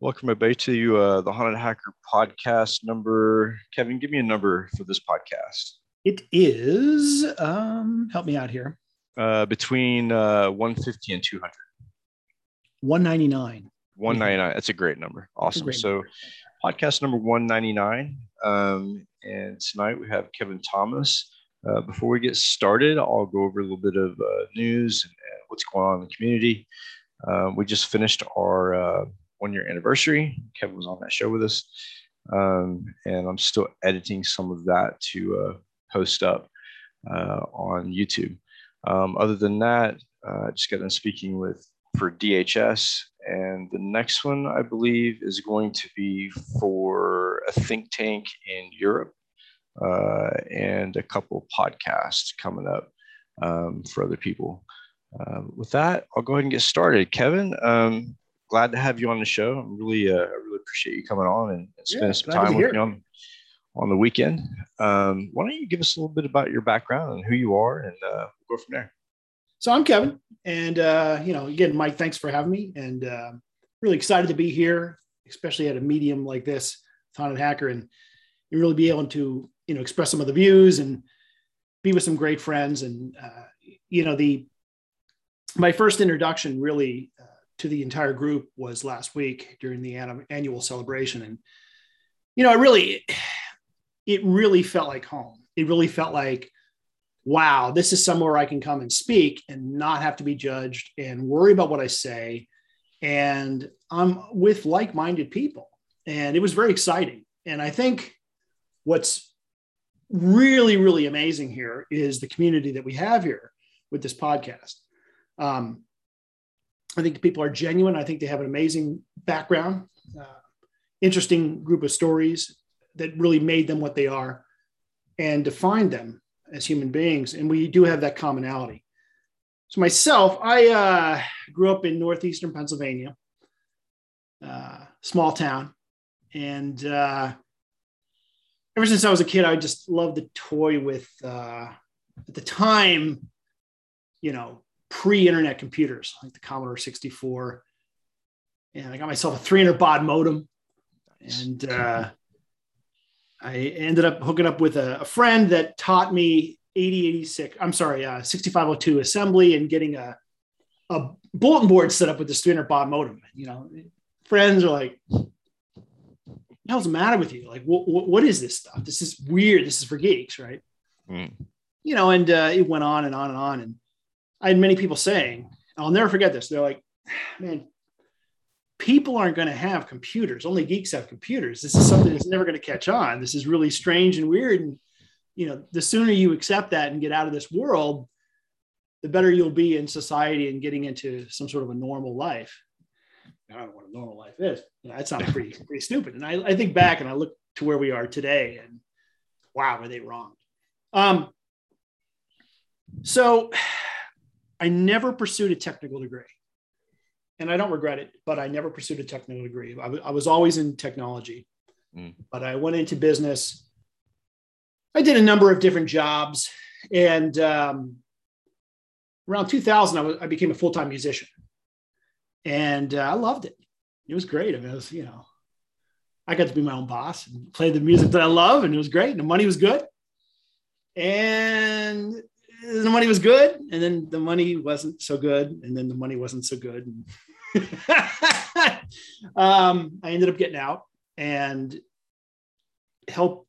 Welcome everybody to uh, the Haunted Hacker podcast number. Kevin, give me a number for this podcast. It is, um, help me out here. Uh, between uh, 150 and 200. 199. 199. That's a great number. Awesome. great so, number. podcast number 199. Um, and tonight we have Kevin Thomas. Uh, before we get started, I'll go over a little bit of uh, news and, and what's going on in the community. Uh, we just finished our uh, one year anniversary. Kevin was on that show with us. Um, and I'm still editing some of that to uh, post up uh, on YouTube. Um, other than that, uh, just got done speaking with for DHS, and the next one I believe is going to be for a think tank in Europe, uh, and a couple podcasts coming up um, for other people. Uh, with that, I'll go ahead and get started. Kevin, um, glad to have you on the show. I'm really, uh, I really appreciate you coming on and, and spending Yeah, some time with me on on the weekend. Um, why don't you give us a little bit about your background and who you are, and uh, we'll go from there. So I'm Kevin. And, uh, you know, again, Mike, thanks for having me. And uh, really excited to be here, especially at a medium like this, Haunted Hacker, and, and really be able to, you know, express some of the views and be with some great friends. And, uh, you know, the, my first introduction really to the entire group was last week during the annual celebration. And, you know, it really, it really felt like home. It really felt like, wow, this is somewhere I can come and speak and not have to be judged and worry about what I say. And I'm with like minded people. And it was very exciting. And I think what's really, really amazing here is the community that we have here with this podcast. Um, I think people are genuine. I think they have an amazing background, uh, interesting group of stories that really made them what they are and defined them as human beings. And we do have that commonality. So, myself, I uh, grew up in northeastern Pennsylvania, uh, small town. And uh, ever since I was a kid, I just loved to toy with, uh, at the time, you know, pre internet computers like the Commodore 64. And I got myself a 300 baud modem. And uh, I ended up hooking up with a, a friend that taught me 8086, I'm sorry, uh, 6502 assembly and getting a, a bulletin board set up with this 300 baud modem. You know, friends are like, what the hell's the matter with you? Like, what, what, what is this stuff? This is weird. This is for geeks, right? Mm. You know, and uh, it went on and on and on. And I had many people saying, I'll never forget this. They're like, man, people aren't going to have computers. Only geeks have computers. This is something that's never going to catch on. This is really strange and weird. And, you know, the sooner you accept that and get out of this world, the better you'll be in society and getting into some sort of a normal life. I don't know what a normal life is. You know, that sounds pretty, pretty stupid. And I, I think back and I look to where we are today and wow, were they wrong? Um, so I never pursued a technical degree and I don't regret it, but I never pursued a technical degree. I, w- I was always in technology, Mm. but I went into business. I did a number of different jobs, and um, around 2000, I, was, I became a full time musician, and uh, I loved it. It was great. I mean, it was you know, I got to be my own boss and play the music that I love, and it was great. And the money was good, and the money was good, and then the money wasn't so good, and then the money wasn't so good. um, I ended up getting out and help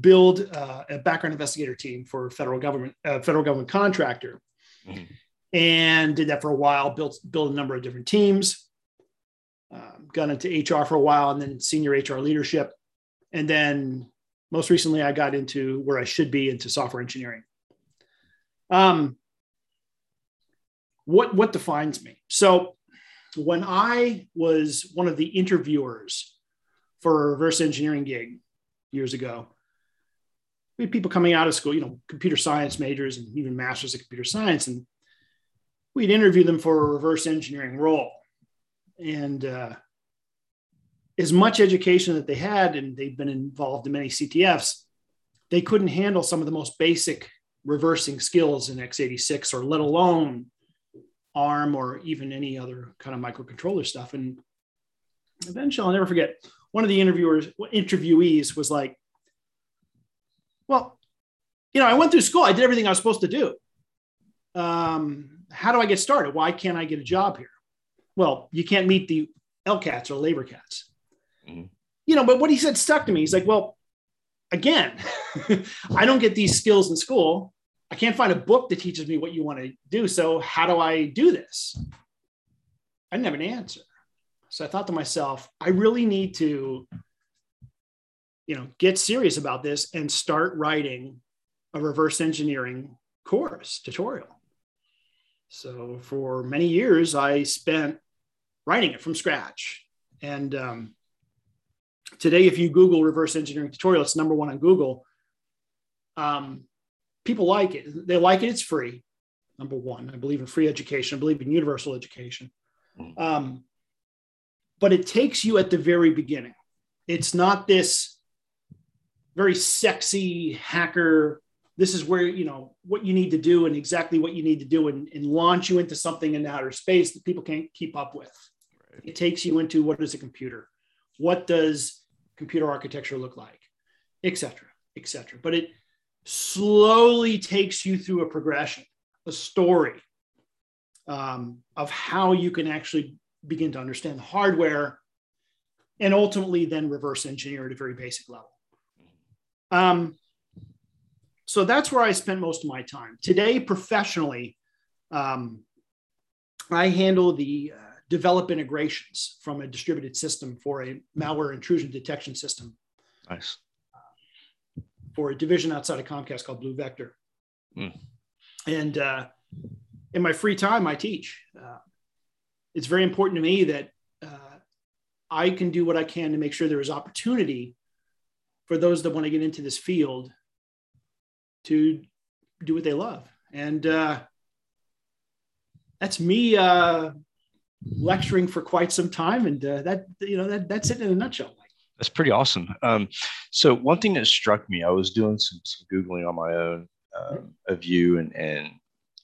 build uh, a background investigator team for federal government, uh, federal government contractor, Mhm. and did that for a while. Built built a number of different teams. Um, got into HR for a while, and then senior HR leadership, and then most recently I got into where I should be into software engineering. Um, what what defines me? So when I was one of the interviewers for a reverse engineering gig years ago, we had people coming out of school, you know, computer science majors and even masters of computer science, and we'd interview them for a reverse engineering role. And uh, as much education that they had, and they've been involved in many CTFs, they couldn't handle some of the most basic reversing skills in x86 or let alone ARM or even any other kind of microcontroller stuff. And eventually, I'll never forget. One of the interviewers, interviewees, was like, "Well, you know, I went through school. I did everything I was supposed to do. Um, how do I get started? Why can't I get a job here? Well, you can't meet the LCATs or labor cats. Mm-hmm. You know, but what he said stuck to me. He's like, well, again, I don't get these skills in school. I can't find a book that teaches me what you want to do. So how do I do this? I didn't have an answer. So I thought to myself, I really need to, you know, get serious about this and start writing a reverse engineering course tutorial. So for many years, I spent writing it from scratch. And um, today, if you Google reverse engineering tutorial, it's number one on Google. Um, people like it. They like it. It's free. Number one, I believe in free education. I believe in universal education. Mm. Um, but it takes you at the very beginning. It's not this very sexy hacker. This is where you know what you need to do and exactly what you need to do and, and launch you into something in outer space that people can't keep up with. Right. It takes you into what is a computer, what does computer architecture look like, etc., etc. But it slowly takes you through a progression, a story um, of how you can actually begin to understand the hardware and ultimately then reverse engineer at a very basic level. Um, so that's where I spent most of my time. Today, professionally, um, I handle the uh, develop integrations from a distributed system for a malware intrusion detection system. Nice. For a division outside of Comcast called BluVector. Mm. And uh, in my free time, I teach. Uh, it's very important to me that uh, I can do what I can to make sure there is opportunity for those that want to get into this field to do what they love. And uh, that's me uh, lecturing for quite some time. And uh, that, you know, that, that's it in a nutshell. That's pretty awesome. Um, so one thing that struck me, I was doing some, some Googling on my own um, of you and, and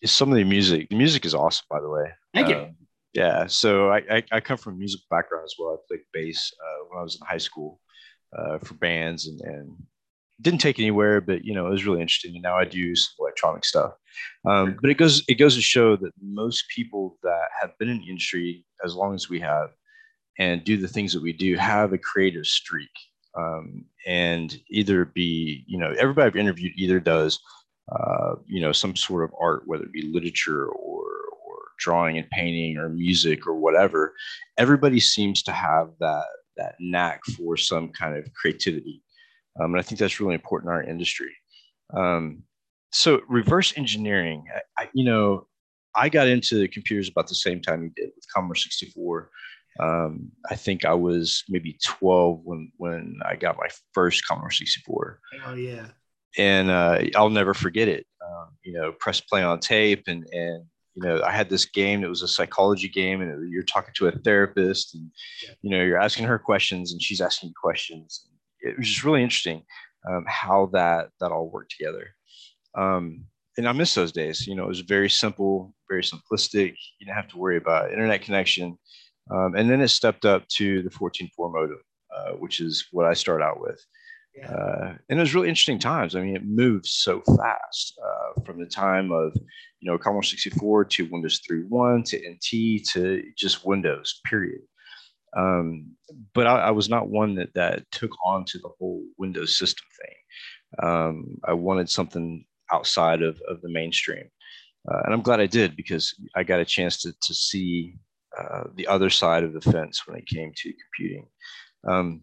some of the music. The music is awesome, by the way. Thank you. Um, yeah, so I, I, I, come from a music background as well. I played bass uh, when I was in high school uh, for bands and, and didn't take anywhere, but you know it was really interesting. And now I do some electronic stuff. Um, but it goes it goes to show that most people that have been in the industry as long as we have and do the things that we do have a creative streak. Um, and either be you know everybody I've interviewed either does uh, you know some sort of art, whether it be literature or or drawing and painting or music or whatever, everybody seems to have that that knack for some kind of creativity, um, and I think that's really important in our industry. Um, so reverse engineering, I, I, you know, I got into computers about the same time you did with Commodore 64. Um, I think I was maybe 12 when when I got my first Commodore 64. Oh yeah. And uh, I'll never forget it. Um, you know, press play on tape and and you know, I had this game that was a psychology game, and you're talking to a therapist, and you know, you're asking her questions, and she's asking you questions. It was just really interesting um, how that that all worked together. Um, and I miss those days. You know, it was very simple, very simplistic. You didn't have to worry about internet connection. Um, and then it stepped up to the 14.4 modem, uh, which is what I start out with. Yeah. Uh, and it was really interesting times. I mean, it moved so fast uh, from the time of, you know, Commodore 64 to Windows 3.1 to NT to just Windows, period. Um, but I, I, was not one that, that took on to the whole Windows system thing. Um, I wanted something outside of, of the mainstream. Uh, and I'm glad I did because I got a chance to, to see uh, the other side of the fence when it came to computing. Um,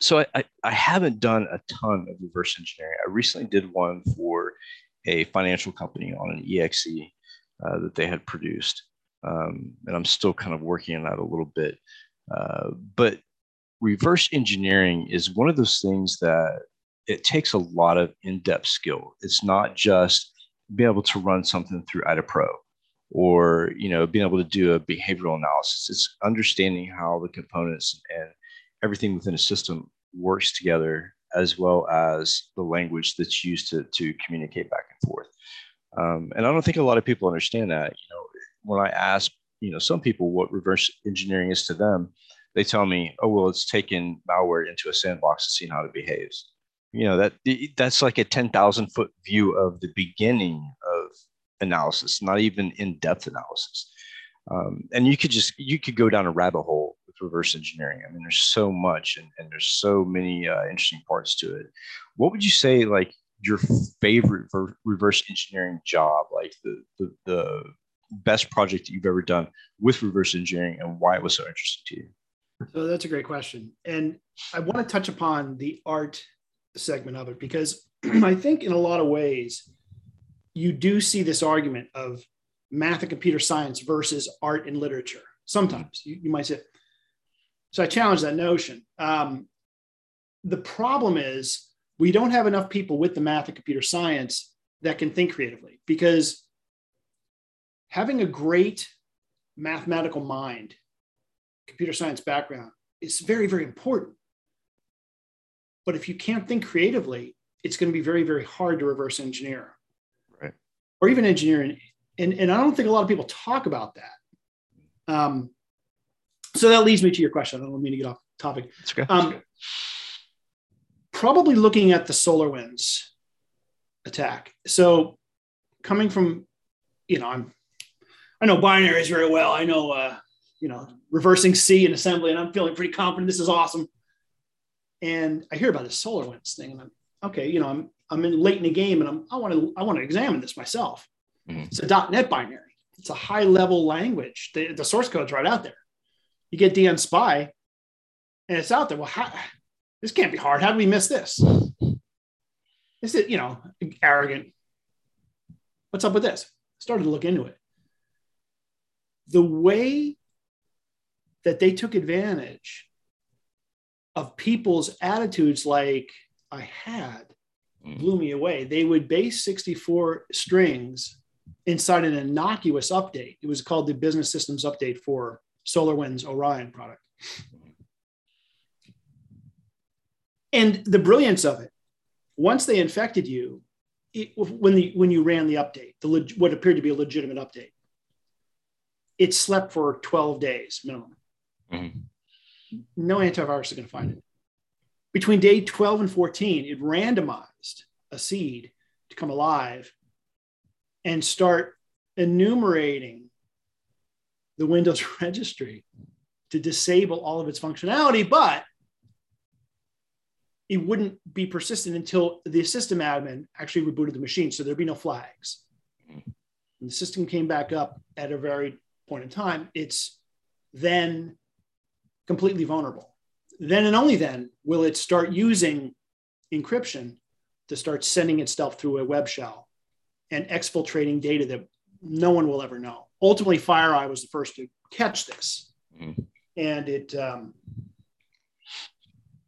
so I, I, haven't done a ton of reverse engineering. I recently did one for a financial company on an EXE uh, that they had produced. Um, and I'm still kind of working on that a little bit. Uh, but reverse engineering is one of those things that it takes a lot of in-depth skill. It's not just being able to run something through IDA or you know being able to do a behavioral analysis. It's understanding how the components and everything within a system works together as well as the language that's used to, to communicate back and forth. Um, and I don't think a lot of people understand that. You know, when I ask, you know, some people what reverse engineering is to them, they tell me, oh well, it's taken malware into a sandbox and seeing how it behaves. You know that that's like a ten thousand foot view of the beginning of analysis, not even in depth analysis. Um, and you could just you could go down a rabbit hole with reverse engineering. I mean, there's so much, and, and there's so many uh, interesting parts to it. What would you say, like your favorite reverse engineering job, like the, the the best project that you've ever done with reverse engineering, and why it was so interesting to you? So that's a great question, and I want to touch upon the art segment of it because I think in a lot of ways you do see this argument of math and computer science versus art and literature. Sometimes you, you might say. So I challenge that notion. Um, the problem is we don't have enough people with the math and computer science that can think creatively because having a great mathematical mind, computer science background is very, very important. But if you can't think creatively, it's going to be very, very hard to reverse engineer. Or even engineering and, and I don't think a lot of people talk about that. Um, so that leads me to your question. I don't mean to get off topic. That's okay. Um, That's probably looking at the SolarWinds attack. So coming from, you know, I'm, I know binaries very well. I know, uh, you know, reversing C in assembly, and I'm feeling pretty confident. This is awesome. And I hear about this SolarWinds thing, and I'm okay. You know, I'm I'm in late in the game, and I'm I want to I want to examine this myself. Mm-hmm. It's a .NET binary. It's a high level language. The, the source code's right out there. You get dnSpy, and it's out there. Well, how, this can't be hard. How do we miss this? Is it, you know, arrogant? What's up with this? Started to look into it. The way that they took advantage of people's attitudes like I had. Blew me away. They would base 64 strings inside an innocuous update. It was called the Business Systems Update for SolarWinds Orion product. And the brilliance of it, once they infected you, it, when the when you ran the update, the what appeared to be a legitimate update, it slept for 12 days minimum. Mm-hmm. No antivirus is going to find it. Between day 12 and 14, it randomized a seed to come alive and start enumerating the Windows registry to disable all of its functionality, but it wouldn't be persistent until the system admin actually rebooted the machine. So there'd be no flags. And the system came back up at a very point in time. It's then completely vulnerable. Then and only then will it start using encryption to start sending itself through a web shell and exfiltrating data that no one will ever know. Ultimately, FireEye was the first to catch this, mm. and it, um,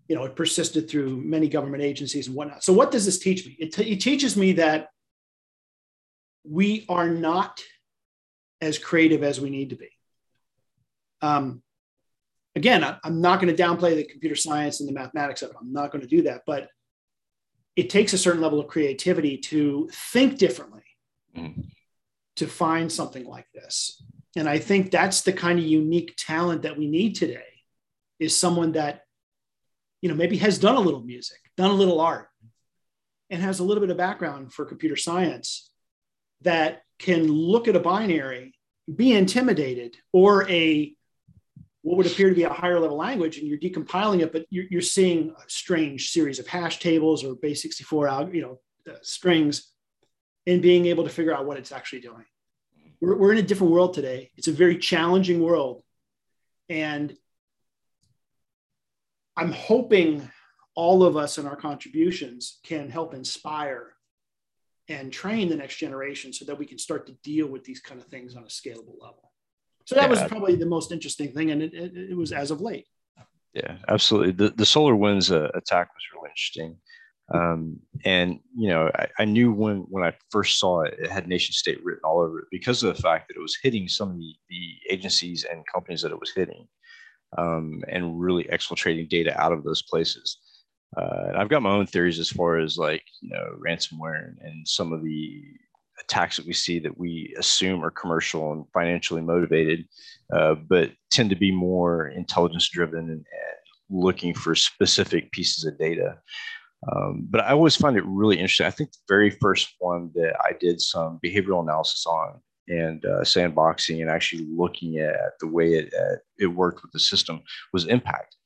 you know, it persisted through many government agencies and whatnot. So, what does this teach me? It, t- it teaches me that we are not as creative as we need to be. Um, again, I, I'm not going to downplay the computer science and the mathematics of it. I'm not going to do that, but it takes a certain level of creativity to think differently mm. to find something like this and i think that's the kind of unique talent that we need today is someone that you know maybe has done a little music done a little art and has a little bit of background for computer science that can look at a binary be intimidated or a what would appear to be a higher level language and you're decompiling it, but you're, you're seeing a strange series of hash tables or base 64 you know, uh, strings and being able to figure out what it's actually doing. We're, we're in a different world today. It's a very challenging world. And I'm hoping all of us and our contributions can help inspire and train the next generation so that we can start to deal with these kind of things on a scalable level. So that yeah. was probably the most interesting thing, and it, it, it, was as of late. Yeah, absolutely. The the SolarWinds uh, attack was really interesting, um, and you know I, I, knew when when I first saw it, it had nation state written all over it because of the fact that it was hitting some of the, the agencies and companies that it was hitting, um, and really exfiltrating data out of those places. Uh, and I've got my own theories as far as like you know ransomware and some of the attacks that we see that we assume are commercial and financially motivated, uh, but tend to be more intelligence driven and, looking for specific pieces of data. Um, but I always find it really interesting. I think the very first one that I did some behavioral analysis on and uh, sandboxing and actually looking at the way it, uh, it worked with the system was impact.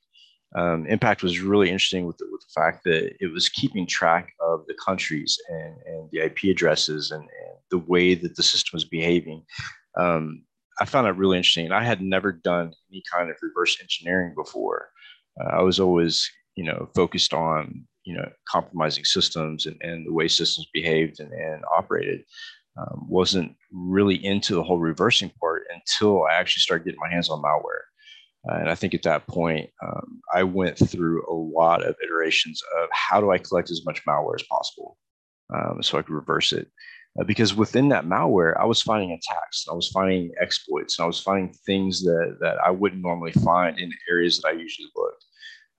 Um, impact was really interesting with the, with the fact that it was keeping track of the countries and, and the IP addresses and, and the way that the system was behaving. Um, I found that really interesting. I had never done any kind of reverse engineering before. Uh, I was always, you know, focused on, you know, compromising systems and, and the way systems behaved and, and operated. Um, wasn't really into the whole reversing part until I actually started getting my hands on malware. And I think at that point, um, I went through a lot of iterations of how do I collect as much malware as possible um, so I could reverse it. Uh, because within that malware, I was finding attacks, I was finding exploits, and I was finding things that, that I wouldn't normally find in areas that I usually looked.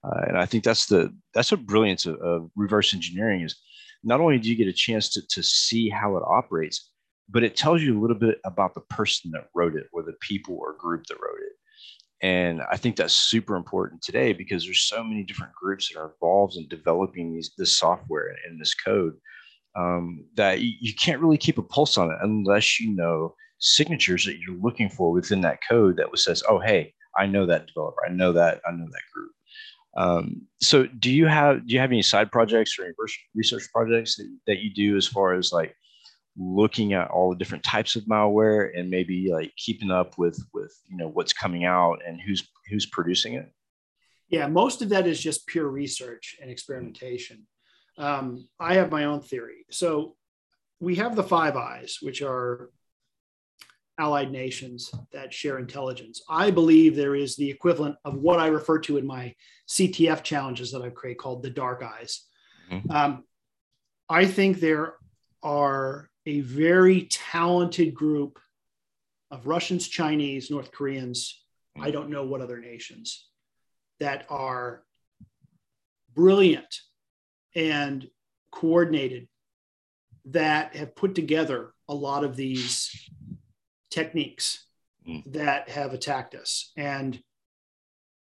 Uh, and I think that's the that's the brilliance of, of, reverse engineering is not only do you get a chance to, to see how it operates, but it tells you a little bit about the person that wrote it or the people or group that wrote it. And I think that's super important today because there's so many different groups that are involved in developing these, this software and this code um, that you, you can't really keep a pulse on it unless you know signatures that you're looking for within that code that says, oh, hey, I know that developer. I know that, I know that group. Um, so do you have, do you have any side projects or research projects that, that you do as far as like looking at all the different types of malware and maybe like keeping up with with you know what's coming out and who's who's producing it? Yeah most of that is just pure research and experimentation. Um, i have my own theory. So we have the five eyes which are allied nations that share intelligence. I believe there is the equivalent of what i refer to in my ctf challenges that i've created called the dark eyes. Mm-hmm. um, i think there are a very talented group of Russians, Chinese, North Koreans, I don't know what other nations that are brilliant and coordinated that have put together a lot of these techniques mm. that have attacked us. And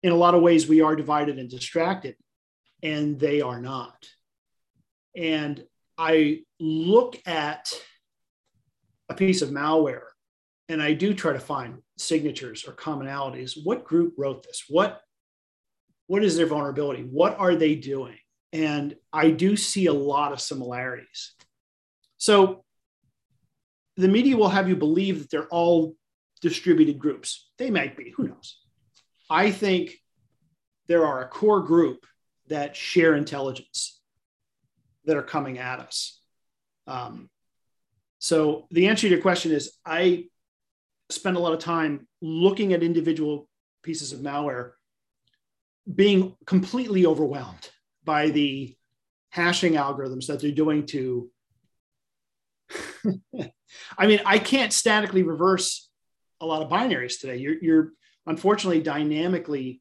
in a lot of ways, we are divided and distracted, and they are not. And I look at a piece of malware and I do try to find signatures or commonalities. What group wrote this? What what is their vulnerability? What are they doing? And I do see a lot of similarities. So the media will have you believe that they're all distributed groups. They might be, who knows? I think there are a core group that share intelligence that are coming at us. Um, so the answer to your question is I spend a lot of time looking at individual pieces of malware, being completely overwhelmed by the hashing algorithms that they're doing to. I mean, I can't statically reverse a lot of binaries today. You're, you're unfortunately dynamically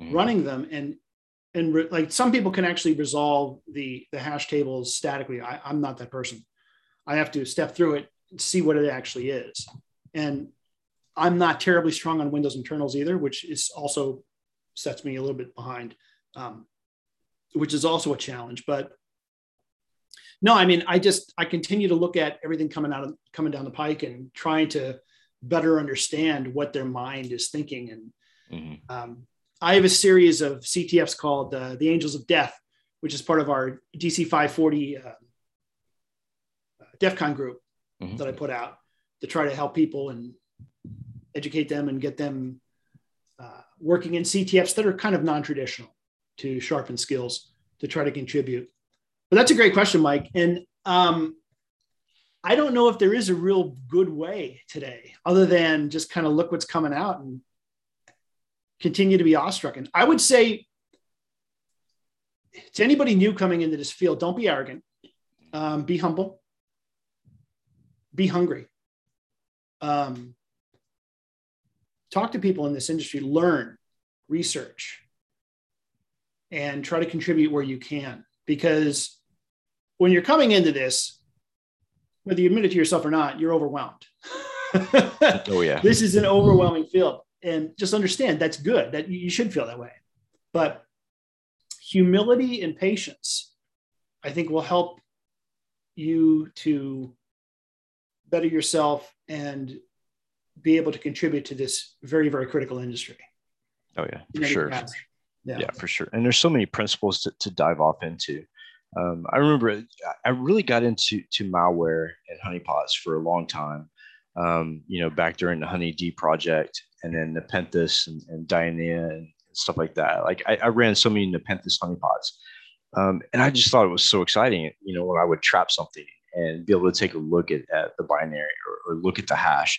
mm-hmm. running them, and and re- like some people can actually resolve the the hash tables statically. I, I'm not that person. I have to step through it and see what it actually is. And I'm not terribly strong on Windows internals either, which is also sets me a little bit behind, um, which is also a challenge. But no, I mean, I just I continue to look at everything coming out of coming down the pike and trying to better understand what their mind is thinking. And mm-hmm. um, I have a series of CTFs called uh, the Angels of Death, which is part of our DC 540 uh, DEF CON group mm-hmm. that I put out to try to help people and educate them and get them uh, working in CTFs that are kind of non-traditional to sharpen skills to try to contribute. But that's a great question, Mike. And um, I don't know if there is a real good way today, other than just kind of look what's coming out and continue to be awestruck. And I would say to anybody new coming into this field, don't be arrogant, um, be humble, be hungry. Um, talk to people in this industry, learn, research, and try to contribute where you can. Because when you're coming into this, whether you admit it to yourself or not, you're overwhelmed. oh yeah. This is an overwhelming field. And just understand that's good, that you should feel that way. But humility and patience, I think will help you to better yourself and be able to contribute to this very, very critical industry. Oh yeah, for sure. Yeah. yeah, for sure. And there's so many principles to, to dive off into. Um, I remember I really got into to malware and honeypots for a long time. Um, you know, back during the HoneyD project, and then Nepenthes and, and and stuff like that. Like I, I ran so many Nepenthes honeypots, um, and I just thought it was so exciting. You know, when I would trap something and be able to take a look at, at the binary or, or look at the hash,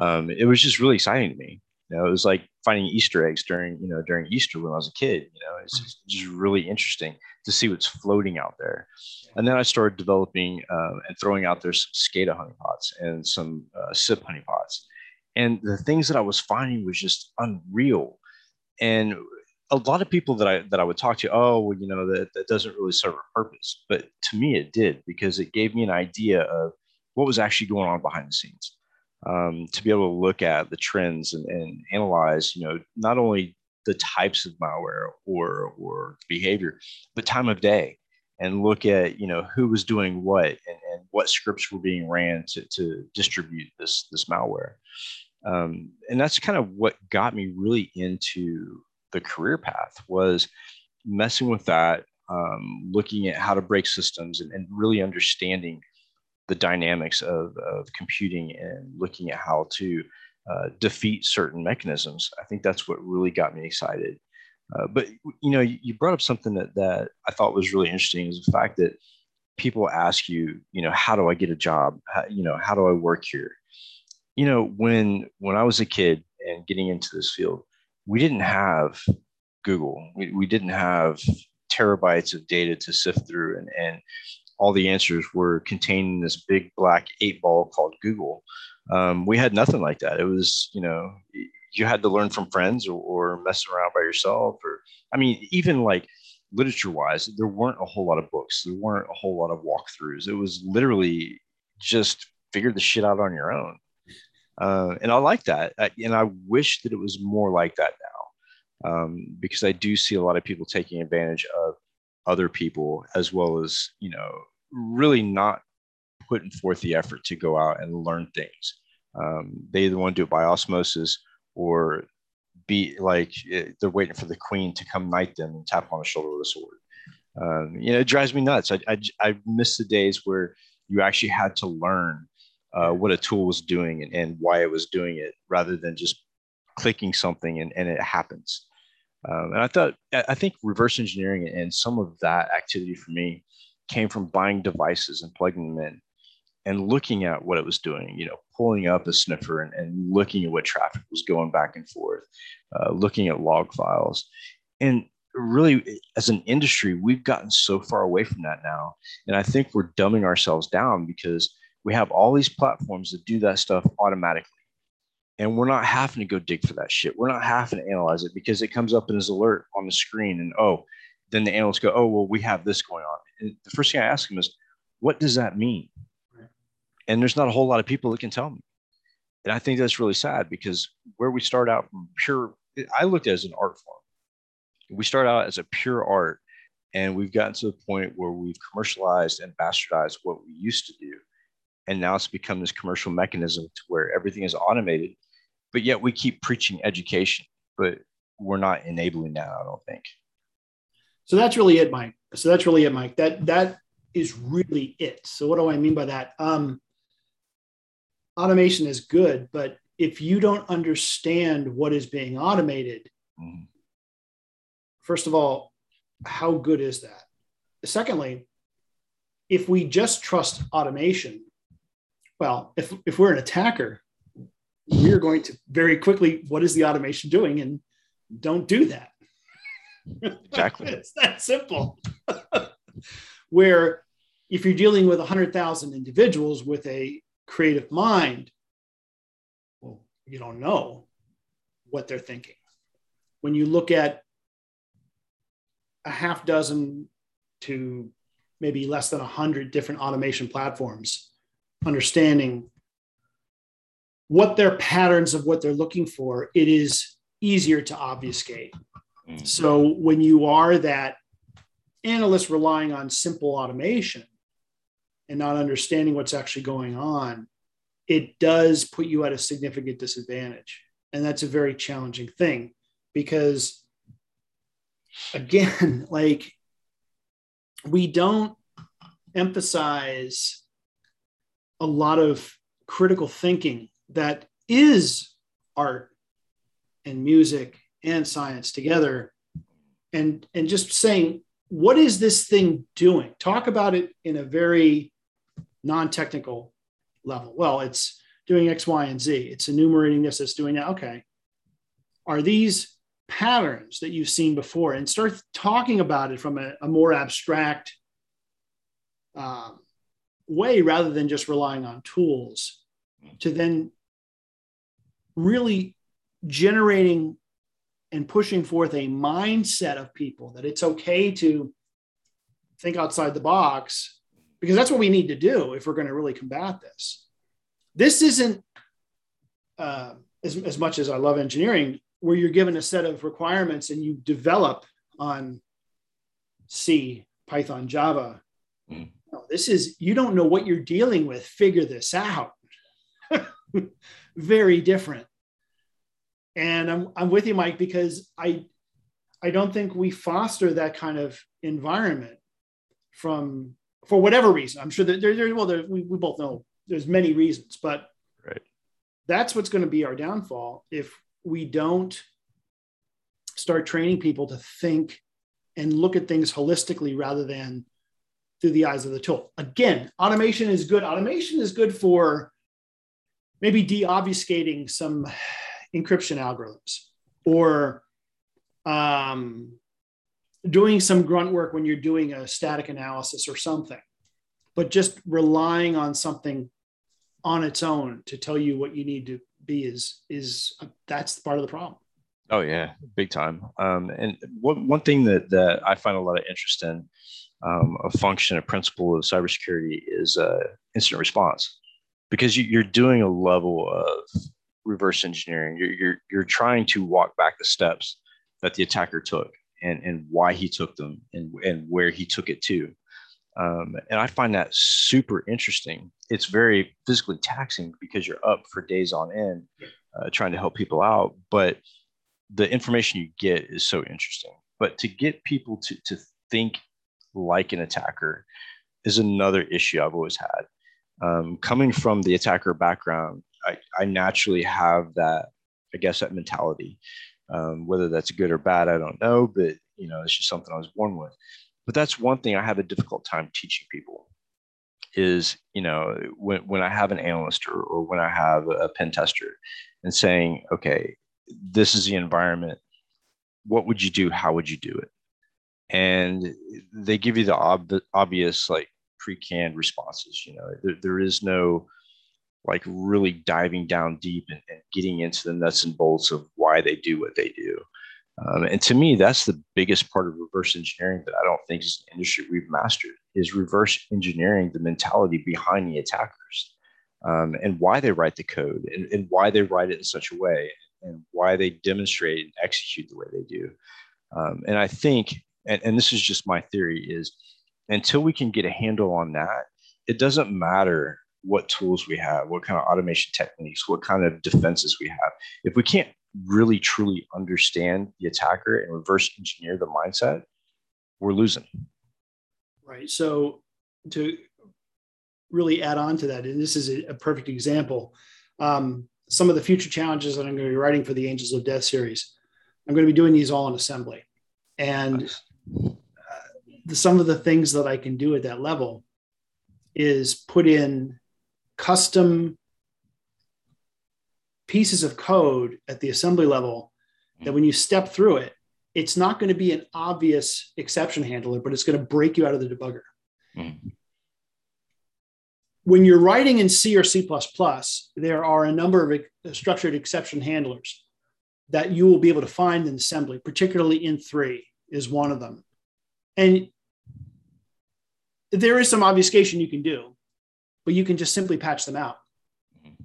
um, it was just really exciting to me. You know, it was like finding Easter eggs during, you know, during Easter when I was a kid. You know, it's just, just really interesting to see what's floating out there. And then I started developing uh, and throwing out there some SCADA honeypots and some uh, SIP honeypots. And the things that I was finding was just unreal. And a lot of people that I that I would talk to, oh, well, you know, that, that doesn't really serve a purpose. But to me, it did because it gave me an idea of what was actually going on behind the scenes um, to be able to look at the trends and, and analyze, you know, not only the types of malware or or behavior, but time of day, and look at you know who was doing what and, and what scripts were being ran to, to distribute this this malware. Um, and that's kind of what got me really into the career path was messing with that, um, looking at how to break systems and, and really understanding the dynamics of, of computing and looking at how to uh, defeat certain mechanisms. I think that's what really got me excited. Uh, but you know, you brought up something that that I thought was really interesting is the fact that people ask you, you know, how do I get a job? How, you know, how do I work here? You know, when when I was a kid and getting into this field, we didn't have Google. We, we didn't have terabytes of data to sift through and, and all the answers were contained in this big black eight ball called Google. Um, we had nothing like that. It was, you know, you had to learn from friends or, or around by yourself. Or, I mean, even like literature wise, there weren't a whole lot of books. There weren't a whole lot of walkthroughs. It was literally just figure the shit out on your own. Uh, and I like that. and I wish that it was more like that now um, because I do see a lot of people taking advantage of other people as well as you know really not putting forth the effort to go out and learn things um, they either want to do it by osmosis or be like eh, they're waiting for the queen to come knight them and tap on the shoulder with a sword. Um, you know it drives me nuts. I, I, I miss the days where you actually had to learn uh, what a tool was doing and, and why it was doing it rather than just clicking something and, and it happens. Um, and I thought, I think reverse engineering and some of that activity for me came from buying devices and plugging them in and looking at what it was doing, you know, pulling up a sniffer and, and looking at what traffic was going back and forth, uh, looking at log files. And really, as an industry, we've gotten so far away from that now. And I think we're dumbing ourselves down because we have all these platforms that do that stuff automatically and we're not having to go dig for that shit. We're not having to analyze it because it comes up in his alert on the screen, and oh, then the analysts go, oh, well, we have this going on. And the first thing I ask them is, what does that mean? And there's not a whole lot of people that can tell me. And I think that's really sad because where we start out from pure, I looked at it as an art form. We start out as a pure art, and we've gotten to the point where we've commercialized and bastardized what we used to do. And now it's become this commercial mechanism to where everything is automated but yet we keep preaching education, but we're not enabling that. I don't think. So that's really it, Mike. So that's really it, Mike. That that is really it. So what do I mean by that? Um, automation is good, but if you don't understand what is being automated, mm-hmm. first of all, how good is that? Secondly, if we just trust automation, well, if, if we're an attacker, we're going to very quickly, what is the automation doing? And don't do that. Exactly. it's that simple. Where if you're dealing with 100,000 individuals with a creative mind, well, you don't know what they're thinking. When you look at a half dozen to maybe less than 100 different automation platforms, understanding what their patterns of what they're looking for, it is easier to obfuscate. Mm. So when you are that analyst relying on simple automation and not understanding what's actually going on, it does put you at a significant disadvantage. And that's a very challenging thing because, again, like we don't emphasize a lot of critical thinking that is art and music and science together and and just saying what is this thing doing talk about it in a very non-technical level. Well it's doing x y and z. It's enumerating this it's doing that. Okay. Are these patterns that you've seen before and start talking about it from a, a more abstract um, way rather than just relying on tools to then really generating and pushing forth a mindset of people that it's okay to think outside the box because that's what we need to do if we're going to really combat this. This isn't uh, as, as much as I love engineering, where you're given a set of requirements and you develop on C, Python, Java. Mm. No, this is, you don't know what you're dealing with, figure this out. Very different. And I'm, I'm with you, Mike, because I, I don't think we foster that kind of environment from, for whatever reason. I'm sure that there, there well, there, we, we both know there's many reasons, but right. that's what's going to be our downfall if we don't start training people to think and look at things holistically rather than through the eyes of the tool. Again, automation is good. Automation is good for maybe de-obfuscating some encryption algorithms or um, doing some grunt work when you're doing a static analysis or something, but just relying on something on its own to tell you what you need to be is is uh, that's part of the problem. Oh yeah, big time. Um, and one one thing that that I find a lot of interest in, um, a function, a principle of cybersecurity is uh, incident response, because you, you're doing a level of reverse engineering. You're, you're, you're trying to walk back the steps that the attacker took and, and why he took them and, and where he took it to. Um, and I find that super interesting. It's very physically taxing because you're up for days on end uh, trying to help people out. But the information you get is so interesting. But to get people to, to think like an attacker is another issue I've always had. Um, coming from the attacker background, I, I naturally have that, I guess, that mentality. Um, whether that's good or bad, I don't know, but you know, it's just something I was born with. But that's one thing I have a difficult time teaching people is, you know, when, when I have an analyst or, or when I have a pen tester and saying, okay, this is the environment. What would you do? How would you do it? And they give you the ob- obvious, like pre-canned responses. You know, there, there is no like really diving down deep and, and, getting into the nuts and bolts of why they do what they do. Um, and to me, that's the biggest part of reverse engineering that I don't think is an industry we've mastered is reverse engineering the mentality behind the attackers um, and why they write the code and, and why they write it in such a way and why they demonstrate and execute the way they do. Um, and I think, and, and this is just my theory, is until we can get a handle on that, it doesn't matter what tools we have, what kind of automation techniques, what kind of defenses we have. If we can't really truly understand the attacker and reverse engineer the mindset, we're losing. Right. So to really add on to that, and this is a, perfect example, um, some of the future challenges that I'm going to be writing for the Angels of Death series, I'm going to be doing these all in assembly. And nice. uh, the, some of the things that I can do at that level is put in custom pieces of code at the assembly level that when you step through it, it's not going to be an obvious exception handler, but it's going to break you out of the debugger. Mm-hmm. When you're writing in C or C, there are a number of structured exception handlers that you will be able to find in assembly, particularly in three is one of them. And there is some obfuscation you can do, but you can just simply patch them out. Mm-hmm.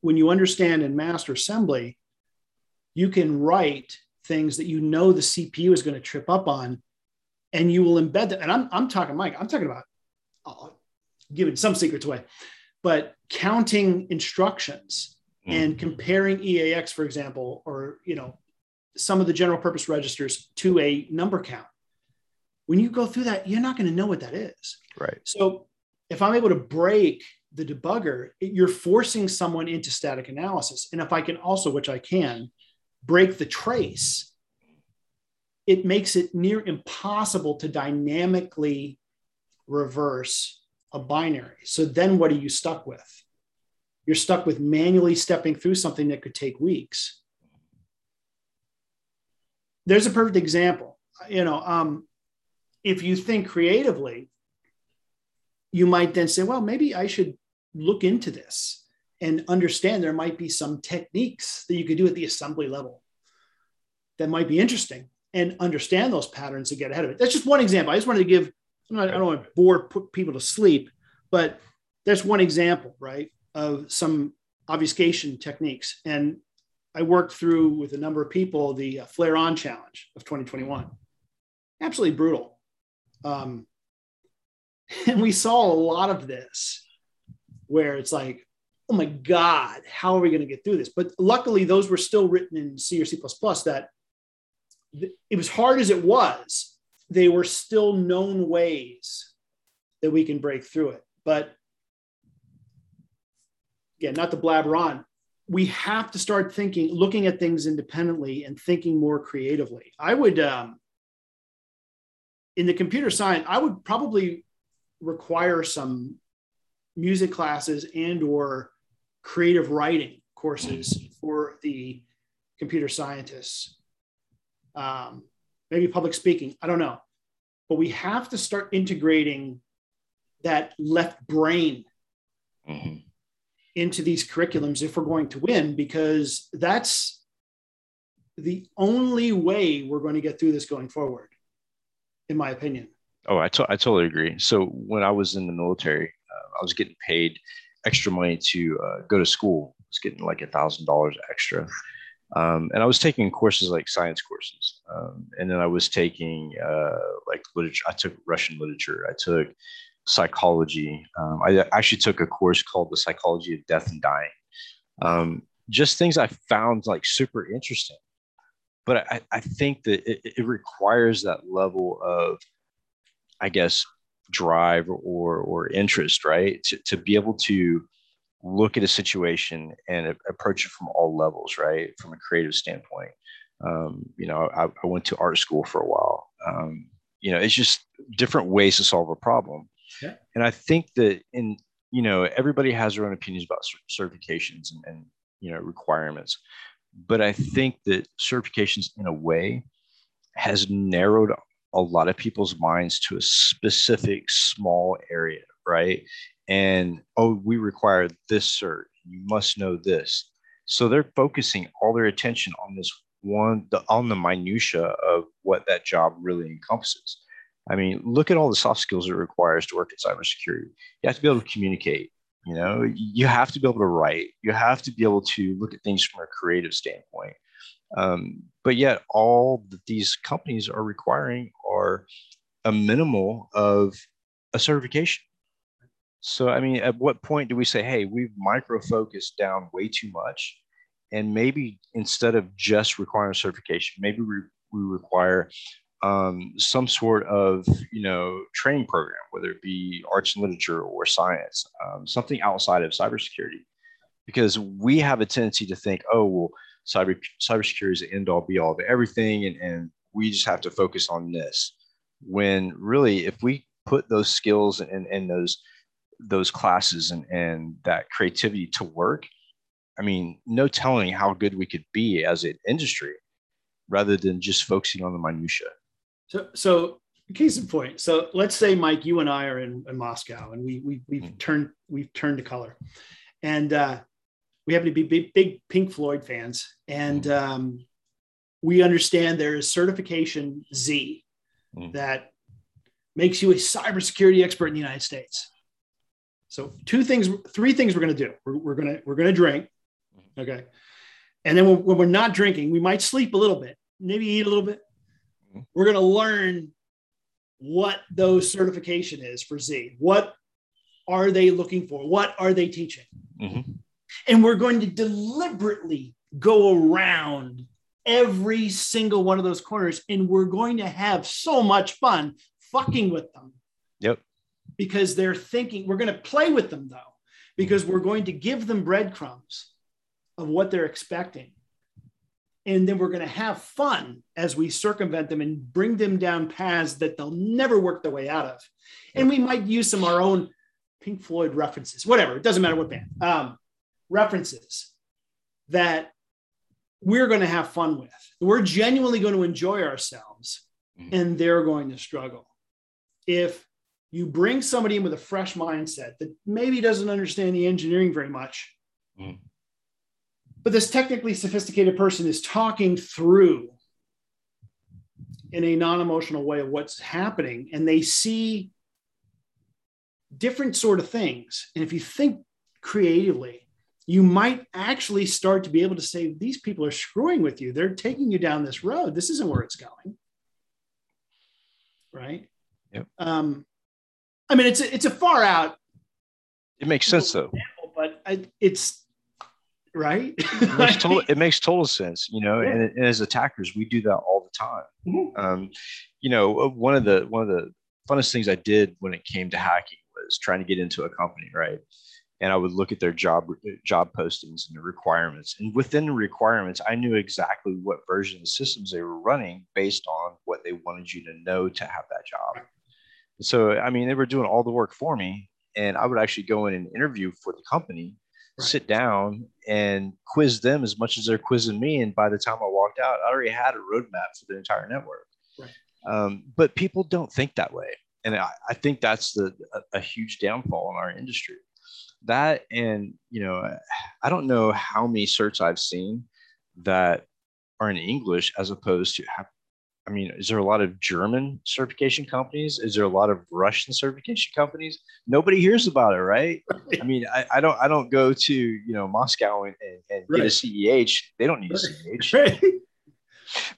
When you understand and master assembly, you can write things that you know the CPU is going to trip up on, and you will embed them. And I'm, I'm talking, Mike, I'm talking about uh, giving some secrets away, but counting instructions mm. and comparing EAX, for example, or you know, some of the general purpose registers to a number count. When you go through that, you're not going to know what that is. Right. So if I'm able to break the debugger, you're forcing someone into static analysis. And if I can also, which I can, break the trace, it makes it near impossible to dynamically reverse a binary. So then what are you stuck with? You're stuck with manually stepping through something that could take weeks. There's a perfect example. You know, um, if you think creatively, you might then say, well, maybe I should look into this and understand there might be some techniques that you could do at the assembly level that might be interesting and understand those patterns and get ahead of it. That's just one example. I just wanted to give, I don't want to bore put people to sleep, but that's one example, right, of some obfuscation techniques. And I worked through with a number of people the uh, Flare On Challenge of 2021. Absolutely brutal. Um, and we saw a lot of this where it's like, oh my God, how are we going to get through this? But luckily, those were still written in C or C that it was hard as it was, they were still known ways that we can break through it. But again, not to blabber on, we have to start thinking, looking at things independently and thinking more creatively. I would, um, in the computer science, I would probably require some music classes and or creative writing courses for the computer scientists. Um, maybe public speaking i don't know. But we have to start integrating that left brain mm-hmm. into these curriculums if we're going to win because that's the only way we're going to get through this going forward in my opinion oh i, to- I totally agree so when i was in the military uh, i was getting paid extra money to uh, go to school i was getting like a thousand dollars extra um, and I was taking courses like science courses, um, and then I was taking uh, like literature. I took Russian literature. I took psychology. Um, I actually took a course called the psychology of death and dying. Um, just things I found like super interesting. But I, I think that it, it requires that level of, I guess, drive or or interest, right? To, to be able to look at a situation and approach it from all levels, right? From a creative standpoint. Um, you know, I, I, went to art school for a while. Um, you know, it's just different ways to solve a problem. Yeah. And I think that in, you know, everybody has their own opinions about certifications and, and, you know, requirements. But I think that certifications in a way has narrowed a lot of people's minds to a specific small area, right? and oh we require this cert you must know this. So they're focusing all their attention on this one the on the minutia of what that job really encompasses. I mean look at all the soft skills it requires to work in cybersecurity. You have to be able to communicate you know? You have to be able to write. You have to be able to look at things from a creative standpoint. Um, but yet all that these companies are requiring are a minimal of a certification so, I mean, at what point do we say, hey, we've micro focused down way too much? And maybe instead of just requiring a certification, maybe we, we require um, some sort of, you know, training program, whether it be arts and literature or science, um, something outside of cybersecurity. Because we have a tendency to think, oh, well, cyber cybersecurity is the end all be all of everything, and, and we just have to focus on this. When really, if we put those skills and, and those those classes and, and that creativity to work, I mean, no telling how good we could be as an industry rather than just focusing on the minutia. So, so case in point. So let's say, Mike, you and I are in, in Moscow and we, we, we've mm. turned, we've turned to color and uh, we happen to be big, big Pink Floyd fans. And mm. um, we understand there is certification Z mm. that makes you a cybersecurity expert in the United States So two things, three things we're going to do. We're, we're going to we're going to drink, okay, and then when, when, we're not drinking, we might sleep a little bit, maybe eat a little bit. Mm-hmm. We're going to learn what those certification is for Z. What are they looking for? What are they teaching? Mm-hmm. And we're going to deliberately go around every single one of those corners, and we're going to have so much fun fucking with them. Yep because they're thinking we're going to play with them though, because we're going to give them breadcrumbs of what they're expecting. And then we're going to have fun as we circumvent them and bring them down paths that they'll never work their way out of. And we might use some our own Pink Floyd references, whatever, it doesn't matter what band, um, references that we're going to have fun with. We're genuinely going to enjoy ourselves mm-hmm. and they're going to struggle. If you bring somebody in with a fresh mindset that maybe doesn't understand the engineering very much. Mm. But this technically sophisticated person is talking through in a non emotional way of what's happening, and they see different sort of things. And if you think creatively, you might actually start to be able to say, These people are screwing with you. They're taking you down this road. This isn't where it's going. Right. Yep. Um, I mean, it's a, it's a far out. It makes sense though. But I, it's right. it, makes total, it makes total sense, you know. Yeah. And, and, as attackers, we do that all the time. Mm-hmm. Um, you know, uh, one of the one of the funnest things I did when it came to hacking was trying to get into a company, right? And I would look at their job job postings and the requirements, and within the requirements, I knew exactly what version of systems they were running based on what they wanted you to know to have that job. So, I mean, they were doing all the work for me. And I would actually go in and interview for the company, right. sit down and quiz them as much as they're quizzing me. And by the time I walked out, I already had a roadmap for the entire network. Right. Um, but people don't think that way. And I, I think that's the a, a huge downfall in our industry. That and you know, I don't know how many certs I've seen that are in English as opposed to I mean, is there a lot of German certification companies? Is there a lot of Russian certification companies? Nobody hears about it, right? right. I mean, I, I, don't I don't go to you know Moscow and, and, and right. get a CEH. They don't need a CEH. Right.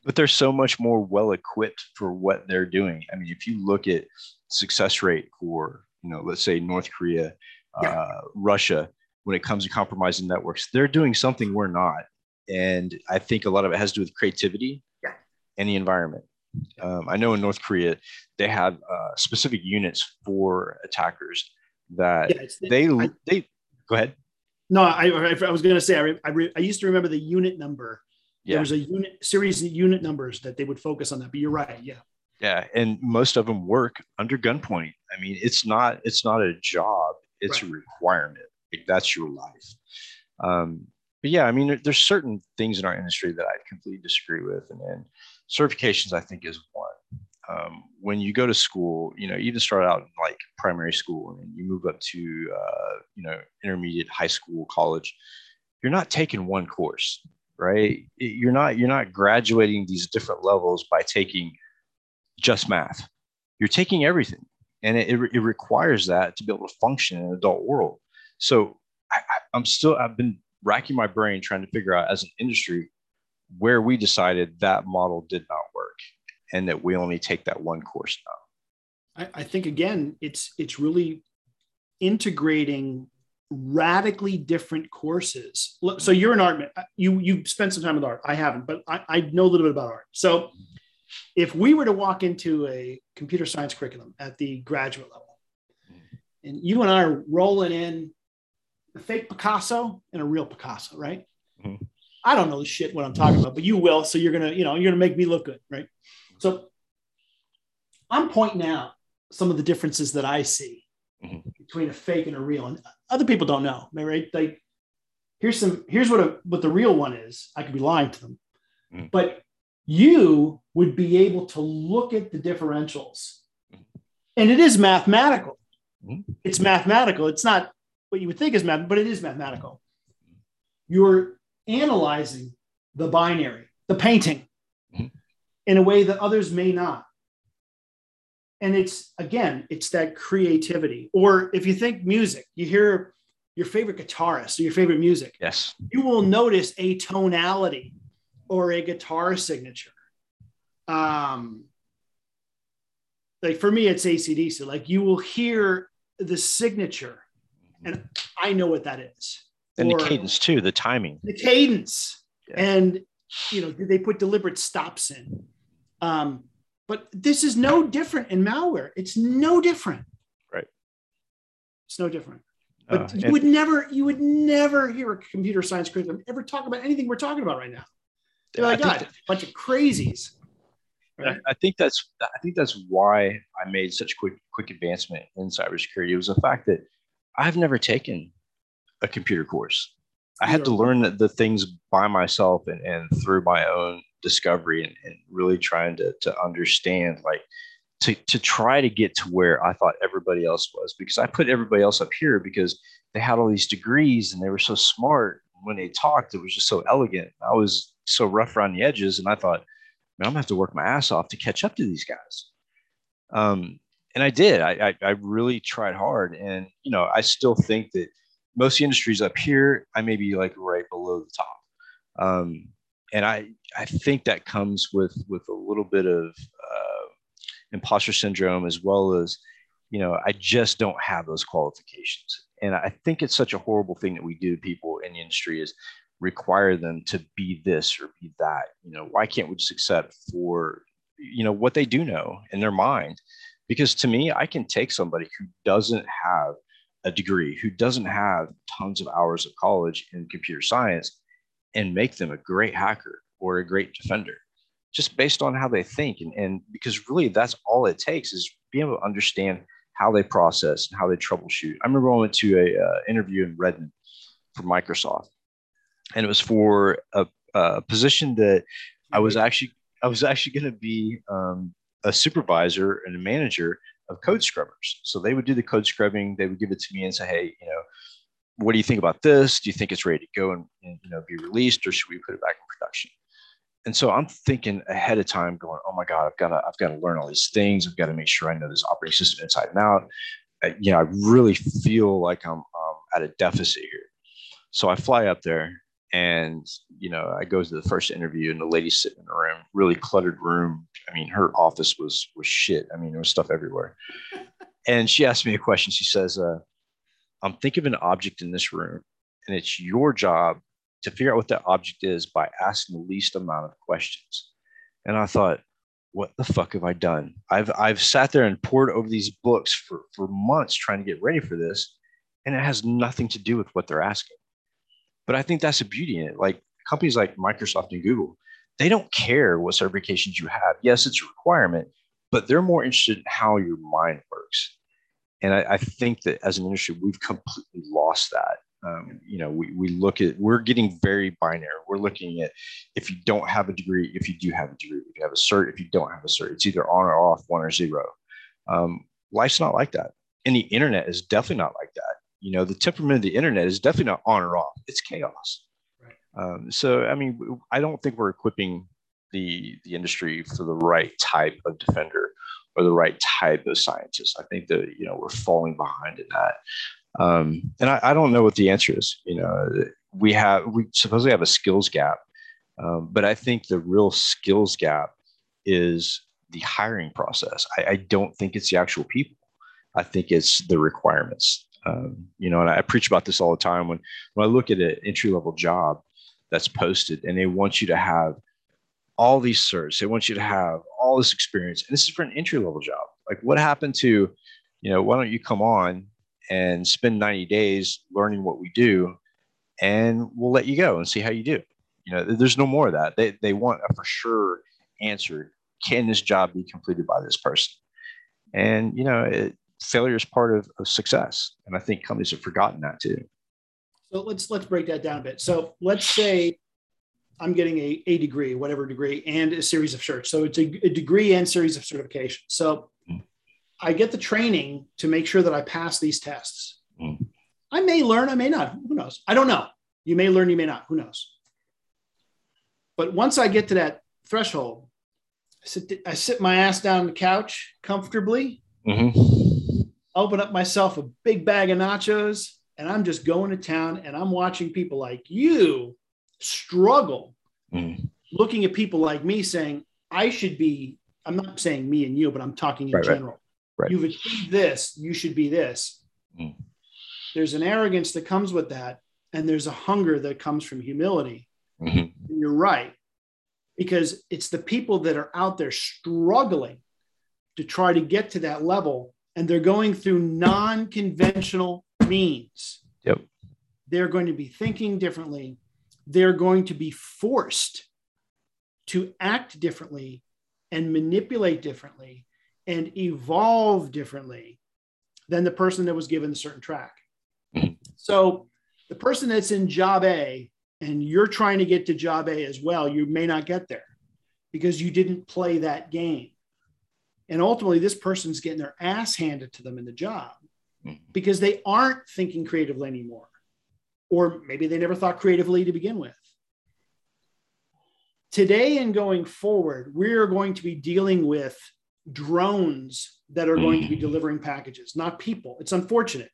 But they're so much more well equipped for what they're doing. I mean, if you look at success rate for you know, let's say North Korea, yeah. uh, Russia, when it comes to compromising networks, they're doing something we're not. And I think a lot of it has to do with creativity and the environment. Um, I know in North Korea they have uh, specific units for attackers that yeah, they I, they go ahead. No, I, I was going to say I, I, I, used to remember the unit number. Yeah. There was a unit series of unit numbers that they would focus on that. But you're right, yeah. Yeah, and most of them work under gunpoint. I mean, it's not it's not a job; it's right. a requirement. Like, that's your life. Um, but yeah, I mean, there's certain things in our industry that I completely disagree with, and, and certifications i think is one um, when you go to school you know even start out in like primary school and you move up to uh, you know intermediate high school college you're not taking one course right you're not you're not graduating these different levels by taking just math you're taking everything and it, it requires that to be able to function in an adult world so I, i'm still i've been racking my brain trying to figure out as an industry where we decided that model did not work and that we only take that one course now. I, I think again, it's it's really integrating radically different courses. So you're an art, uh, you you've spent some time with art. I haven't, but I, I know a little bit about art. So if we were to walk into a computer science curriculum at the graduate level, and you and I are rolling in a fake Picasso and a real Picasso, right? Mm-hmm. I don't know the shit what I'm talking about, but you will. So you're gonna, you know, you're gonna make me look good, right? So I'm pointing out some of the differences that I see mm-hmm. between a fake and a real, and other people don't know, right? Like, here's some, here's what a what the real one is. I could be lying to them, mm-hmm. but you would be able to look at the differentials, and it is mathematical. Mm-hmm. It's mathematical. It's not what you would think is math, but it is mathematical. You're analyzing the binary, the painting, mm-hmm. in a way that others may not. and it's again, it's that creativity. Or if you think music, you hear your favorite guitarist or your favorite music. Yes. You will notice a tonality or a guitar signature. Um, like for me, it's ACDC. Like you will hear the signature, and I know what that is. And Or the cadence too, the timing. The cadence, Yeah. and you know, they put deliberate stops in. Um, but this is no different in malware. It's no different. Right. It's no different. Uh, But you would never, you would never hear a computer science curriculum ever talk about anything we're talking about right now. They're like, God, a bunch of crazies. I, I think that's I think that's why I made such quick quick advancement in cybersecurity. It was the fact that I've never taken a computer course. I had to learn the, things by myself and, and through my own discovery and, and really trying to, to understand like to, to try to get to where I thought everybody else was because I put everybody else up here because they had all these degrees and they were so smart. When they talked, it was just so elegant. I was so rough around the edges, and I thought, I'm gonna have to work my ass off to catch up to these guys. Um, and I did. I, I I really tried hard, and you know, I still think that most of the industries up here, I may be like right below the top. Um, and I I think that comes with with a little bit of uh, imposter syndrome as well as you know I just don't have those qualifications. And I think it's such a horrible thing that we do people in the industry is require them to be this or be that. You know, why can't we just accept for you know what they do know in their mind? Because to me, I can take somebody who doesn't have a degree, who doesn't have tons of hours of college in computer science, and make them a great hacker or a great defender, just based on how they think. And, and because really, that's all it takes is being able to understand how they process and how they troubleshoot. I remember I went to a uh, interview in Redmond for Microsoft, and it was for a, a position that I was actually I was actually going to be um, a supervisor and a manager of code scrubbers. So they would do the code scrubbing. They would give it to me and say, "Hey, you know, what do you think about this? Do you think it's ready to go and, and you know be released, or should we put it back in production?" And so I'm thinking ahead of time, going, "Oh my God, I've got to I've got to learn all these things. I've got to make sure I know this operating system inside and out." You know, I really feel like I'm um, at a deficit here. So I fly up there and you know i go to the first interview and the lady's sitting in a room really cluttered room. I mean her office was was shit. I mean there was stuff everywhere. And she asked me a question. She says uh, i'm thinking of an object in this room and it's your job to figure out what that object is by asking the least amount of questions. And i thought what the fuck have i done? I've i've sat there and poured over these books for for months trying to get ready for this and it has nothing to do with what they're asking but I think that's the beauty in it. Like companies like Microsoft and Google, they don't care what certifications you have. Yes, it's a requirement, but they're more interested in how your mind works. And I, I think that as an industry, we've completely lost that. Um, you know, we, we look at, we're getting very binary. We're looking at if you don't have a degree, if you do have a degree, if you have a cert, if you don't have a cert, it's either on or off, one or zero. Um, life's not like that. And the internet is definitely not like that you know the temperament of the internet is definitely not on or off. It's chaos. Right. um, so i mean I don't think we're equipping the the industry for the right type of defender or the right type of scientist. I think that you know we're falling behind in that. Um, and I, I don't know what the answer is. You know we have we supposedly have a skills gap um, but i think the real skills gap is the hiring process. I, I don't think it's the actual people. I think it's the requirements um, you know, and I preach about this all the time when when I look at an entry level job that's posted and they want you to have all these certs, they want you to have all this experience, and this is for an entry level job. Like, what happened to, you know, why don't you come on and spend 90 days learning what we do, and we'll let you go and see how you do. You know, there's no more of that. They they want a for sure answer. Can this job be completed by this person? And you know, it, failure is part of, of success. And I think companies have forgotten that too. So let's let's break that down a bit. So let's say I'm getting a, a degree, whatever degree, and a series of certs. So it's a, a degree and series of certification. So Mm. I get the training to make sure that I pass these tests. Mm. I may learn, I may not. Who knows? I don't know. You may learn, you may not. Who knows? But once I get to that threshold, I sit, I sit my ass down on the couch comfortably, mm-hmm. Open up myself a big bag of nachos, and I'm just going to town and I'm watching people like you struggle, mm-hmm. looking at people like me saying, I should be, I'm not saying me and you, but I'm talking in right, general. Right. You've achieved this, you should be this. Mm. There's an arrogance that comes with that, and there's a hunger that comes from humility. Mm-hmm. You're right because it's the people that are out there struggling to try to get to that level and they're going through non-conventional means yep they're going to be thinking differently they're going to be forced to act differently and manipulate differently and evolve differently than the person that was given a certain track mm-hmm. so the person that's in job a and you're trying to get to job A as well, you may not get there because you didn't play that game. And ultimately, this person's getting their ass handed to them in the job mm-hmm. because they aren't thinking creatively anymore. Or maybe they never thought creatively to begin with. Today and going forward, we're going to be dealing with drones that are going to be mm-hmm. delivering packages, not people. It's unfortunate.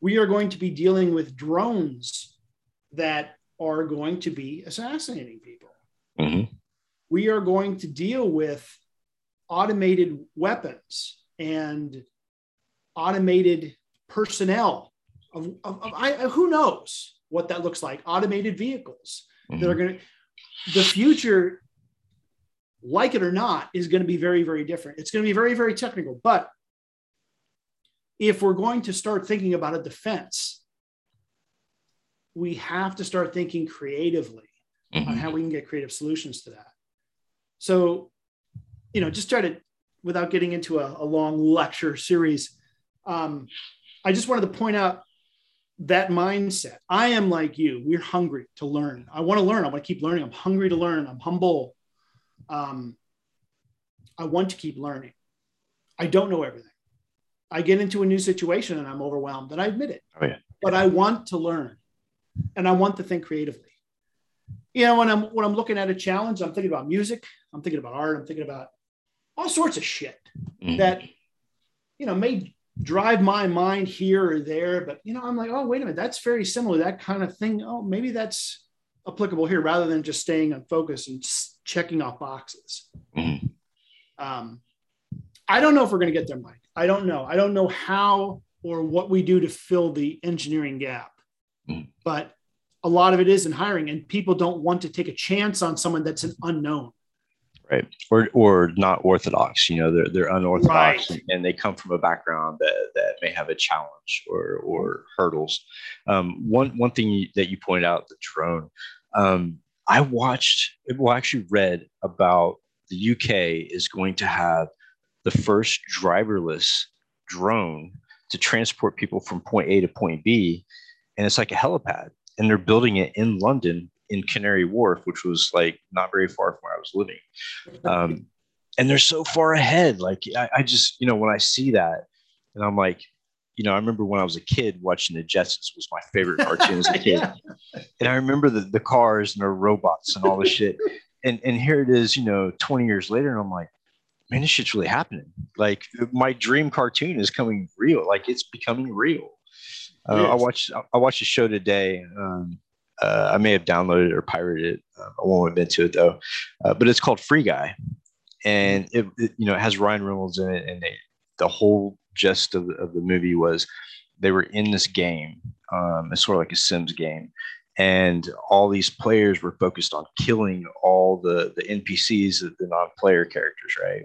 We are going to be dealing with drones that are going to be assassinating people. Mm-hmm. We are going to deal with automated weapons and automated personnel of, of, of I, who knows what that looks like automated vehicles mm-hmm. that are going to the future like it or not is going to be very very different it's going to be very very technical but if we're going to start thinking about a defense we have to start thinking creatively mm-hmm. on how we can get creative solutions to that. So, you know, just try to, without getting into a, a long lecture series, um, I just wanted to point out that mindset. I am like you. We're hungry to learn. I want to learn. I want to keep learning. I'm hungry to learn. I'm humble. Um, I want to keep learning. I don't know everything. I get into a new situation and I'm overwhelmed, and I admit it. Oh, yeah. But I want to learn and I want to think creatively. You know, when I'm when I'm looking at a challenge, I'm thinking about music, I'm thinking about art, I'm thinking about all sorts of shit mm. that you know may drive my mind here or there, but you know, I'm like, oh, wait a minute, that's very similar. That kind of thing. Oh, maybe that's applicable here rather than just staying on focus and checking off boxes. Mm. Um, I don't know if we're going to get there, Mike. I don't know. I don't know how or what we do to fill the engineering gap. Mm. But a lot of it is in hiring, and people don't want to take a chance on someone that's an unknown. Right. Or, or not orthodox, you know, they're, they're unorthodox right. and, and, they come from a background that, that may have a challenge or, or hurdles. Um, one, one thing that you pointed out, the drone, um, I watched, well, actually read about the UK is going to have the first driverless drone to transport people from point A to point B and it's like a helipad and they're building it in london in canary wharf which was like not very far from where i was living. Um, and they're so far ahead. Like I, I, just you know when i see that and i'm like you know i remember when i was a kid watching the jetsons was my favorite cartoon as a kid. Yeah. and i remember the, the cars and the robots and all the shit. And and here it is you know 20 years later and i'm like man this shit's really happening. Like my dream cartoon is coming real. Like it's becoming real. Uh, I watched I watched a show today. Um, uh, I may have downloaded or pirated it. Uh, I won't admit to it though, uh, but it's called Free Guy, and it, it, you know it has Ryan Reynolds in it, and they, the whole gist of the, of the movie was they were in this game. Um, it's sort of like a Sims game, and all these players were focused on killing all the the NPCs, the non-player characters, right?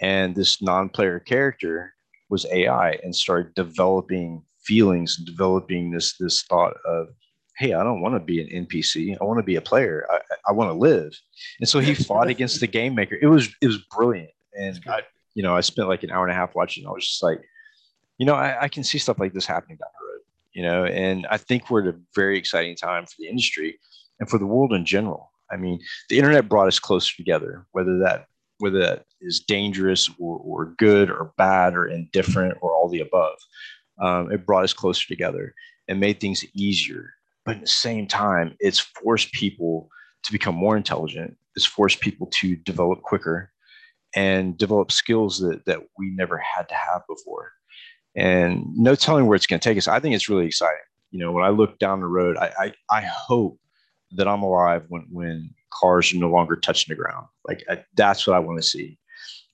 And this non-player character was AI and started developing feelings developing this this thought of hey i don't want to be an npc i want to be a player i, I want to live. And so he fought against the game maker. It was it was brilliant. And i you know i spent like an hour and a half watching i was just like you know I, I can see stuff like this happening down the road you know? And i think we're at a very exciting time for the industry and for the world in general. I mean the internet brought us closer together whether that whether that is dangerous or, or good or bad or indifferent or all the above. Um, it brought us closer together and made things easier. But at the same time, it's forced people to become more intelligent. It's forced people to develop quicker and develop skills that that we never had to have before. And no telling where it's going to take us. I think it's really exciting. You know, when I look down the road, I I, I hope that I'm alive when when cars are no longer touching the ground. Like I, that's what I want to see.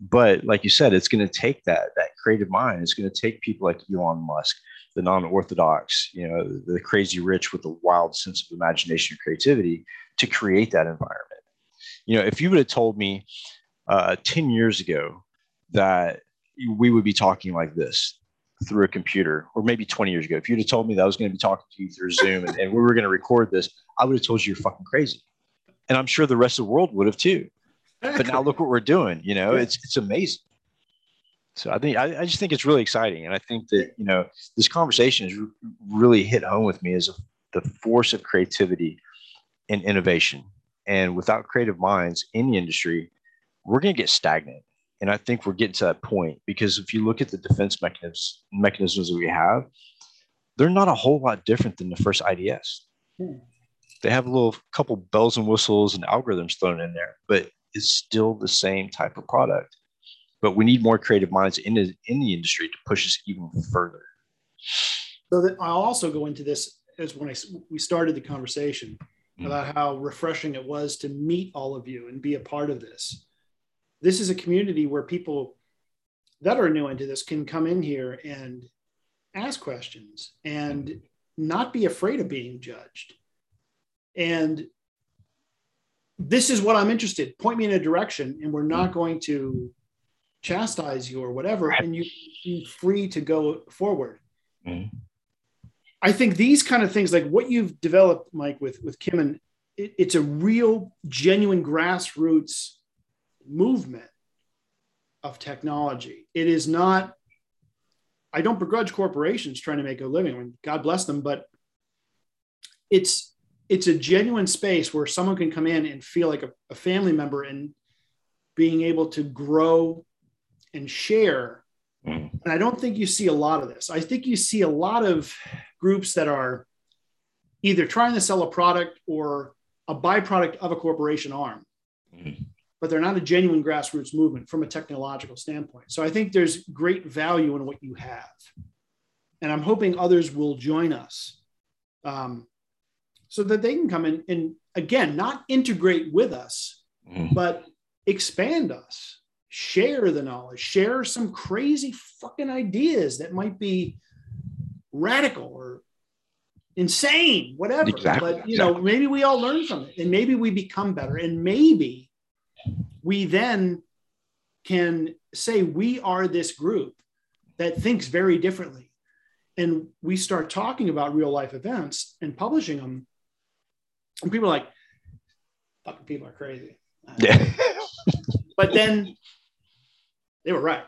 But like you said, it's going to take that that creative mind. It's going to take people like Elon Musk, the non-orthodox, you know, the crazy rich with a wild sense of imagination and creativity to create that environment. You know, if you would have told me uh, 10 years ago that we would be talking like this through a computer, or maybe 20 years ago, if you'd have told me that I was going to be talking to you through Zoom and, and we were going to record this, I would have told you you're fucking crazy. And I'm sure the rest of the world would have too. But now look what we're doing. You know, it's it's amazing. So I think I, I just think it's really exciting, and I think that you know this conversation has really hit home with me as the force of creativity and innovation. And without creative minds in the industry, we're going to get stagnant. And I think we're getting to that point because if you look at the defense mechanisms mechanisms that we have, they're not a whole lot different than the first IDS. Hmm. They have a little couple bells and whistles and algorithms thrown in there, but it's still the same type of product. But we need more creative minds in the, in the industry to push us even further. So that I'll also go into this as when I, we started the conversation mm. about how refreshing it was to meet all of you and be a part of this. This is a community where people that are new into this can come in here and ask questions and not be afraid of being judged. And this is what I'm interested. Point me in a direction, and we're not going to chastise you or whatever, and you be free to go forward. Mm-hmm. I think these kind of things, like what you've developed, Mike, with with Kim, and it, it's a real, genuine grassroots movement of technology. It is not. I don't begrudge corporations trying to make a living. I mean, God bless them, but it's it's a genuine space where someone can come in and feel like a, a family member and being able to grow and share. Mm. And I don't think you see a lot of this. I think you see a lot of groups that are either trying to sell a product or a byproduct of a corporation arm, mm. but they're not a genuine grassroots movement from a technological standpoint. So I think there's great value in what you have. And I'm hoping others will join us. Um, so that they can come in and again not integrate with us mm. but expand us share the knowledge share some crazy fucking ideas that might be radical or insane whatever exactly. but you know maybe we all learn from it and maybe we become better and maybe we then can say we are this group that thinks very differently and we start talking about real life events and publishing them and people are like, fucking people are crazy. Yeah. but then they were right.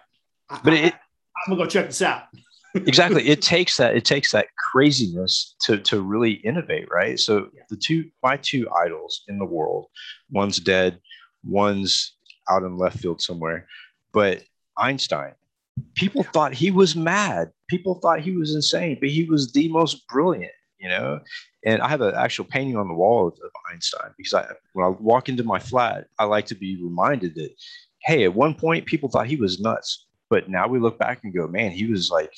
But it, I'm gonna go check this out. exactly. It takes that, it takes that craziness to to really innovate, right? So yeah. the two my two idols in the world, one's dead, one's out in left field somewhere. But Einstein, people thought he was mad. People thought he was insane, but he was the most brilliant you know and i have an actual painting on the wall of, of, einstein because i when i walk into my flat i like to be reminded that hey at one point people thought he was nuts but now we look back and go man he was like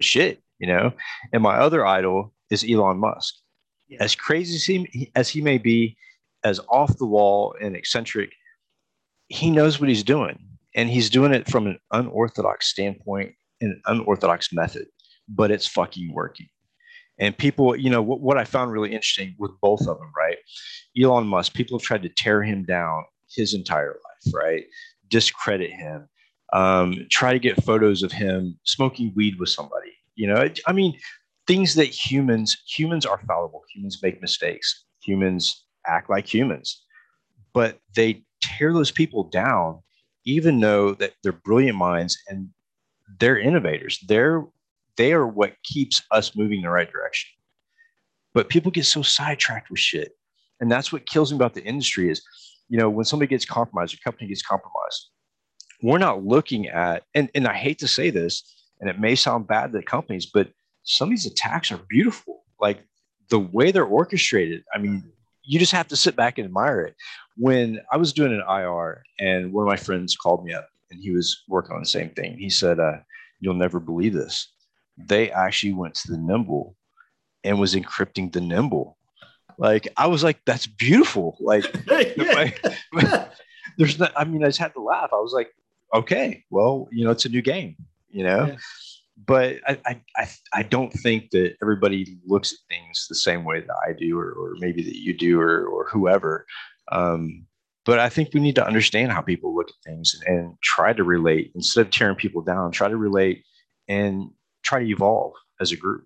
shit you know and my other idol is elon musk yeah. as crazy as he, as he may be as off the wall and eccentric he knows what he's doing and he's doing it from an unorthodox standpoint and an unorthodox method but it's fucking working and people, you know, what, what I found really interesting with both of them, right? Elon Musk, people have tried to tear him down his entire life, right? Discredit him, um, try to get photos of him smoking weed with somebody. You know, I mean, things that humans humans are fallible. Humans make mistakes. Humans act like humans, but they tear those people down, even though that they're brilliant minds and they're innovators. They're they are what keeps us moving in the right direction. But people get so sidetracked with shit. And that's what kills me about the industry is, you know, when somebody gets compromised, a company gets compromised, we're not looking at, and, and I hate to say this, and it may sound bad to companies, but some of these attacks are beautiful. Like the way they're orchestrated. I mean, you just have to sit back and admire it. When I was doing an IR and one of my friends called me up and he was working on the same thing, he said, uh, You'll never believe this. They actually went to the Nimble and was encrypting the Nimble. Like, I was like, That's beautiful. Like, there's not, I mean, I just had to laugh. I was like, Okay, well, you know, it's a new game, you know? Yeah but I, I, I don't think that everybody looks at things the same way that I do, or, or maybe that you do, or, or whoever. Um, but I think we need to understand how people look at things and, and, try to relate instead of tearing people down. Try to relate and try to evolve as a group.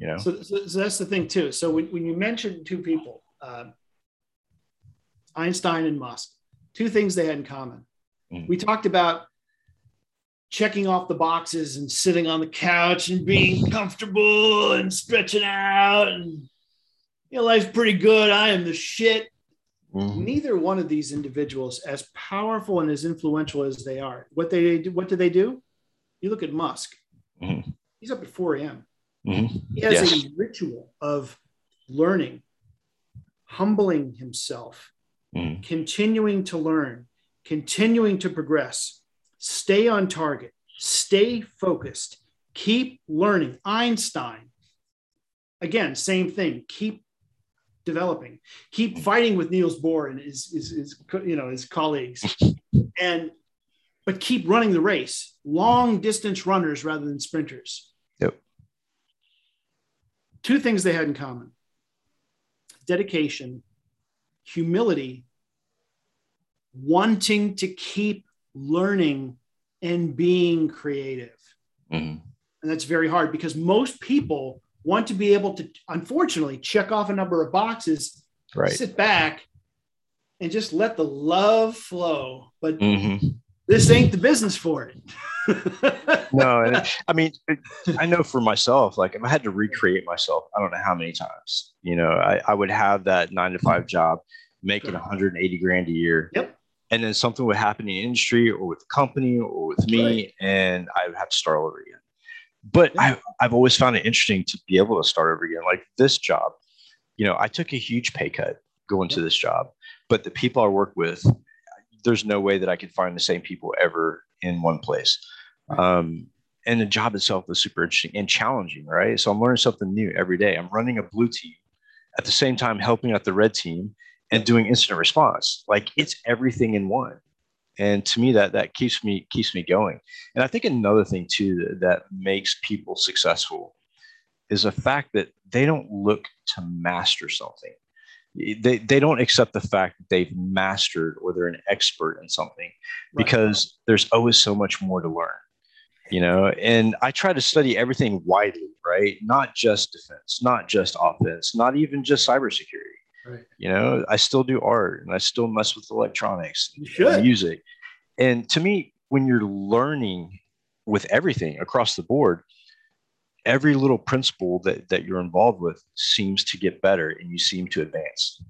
You know. So, so, so that's the thing too. So when, when you mentioned two people, uh, Einstein and Musk, two things they had in common. Mm-hmm. We talked about checking off the boxes and sitting on the couch and being comfortable and stretching out and you know life's pretty good i am the shit mm-hmm. neither one of these individuals as powerful and as influential as they are what they do what do they do you look at musk mm-hmm. he's up at 4 a.m mm-hmm. he has yes. a ritual of learning humbling himself mm-hmm. continuing to learn continuing to progress stay on target, stay focused, keep learning. Einstein, again, same thing, keep developing, keep fighting with Niels Bohr and his, his, his you know, his colleagues, and but keep running the race. Long distance runners rather than sprinters. Two things they had in common dedication, humility, wanting to keep learning and being creative. Mm-hmm. And that's very hard because most people want to be able to, unfortunately, check off a number of boxes, right. sit back, and just let the love flow. But mm-hmm. this ain't the business for it. no, and it, I mean, it, I know for myself, like if I had to recreate myself, I don't know how many times, you know, I, I would have that nine to five job making 180 grand a year. Yep and then something would happen in the industry or with the company or with me right. and i would have to start over again but yeah. I, i've always found it interesting to be able to start over again like this job you know i took a huge pay cut going yeah. to this job but the people i work with there's no way that i could find the same people ever in one place um, and the job itself was super interesting and challenging right so i'm learning something new every day i'm running a blue team at the same time helping out the red team and doing incident response. Like it's everything in one. And to me, that that keeps me keeps me going. And I think another thing too that, that makes people successful is the fact that they don't look to master something. They, they don't accept the fact that they've mastered or they're an expert in something right. because there's always so much more to learn you know and i try to study everything widely right not just defense not just offense not even just cybersecurity Right. You know, I still do art and I still mess with electronics and music. And to me, when you're learning with everything across the board, every little principle that, that you're involved with seems to get better and you seem to advance.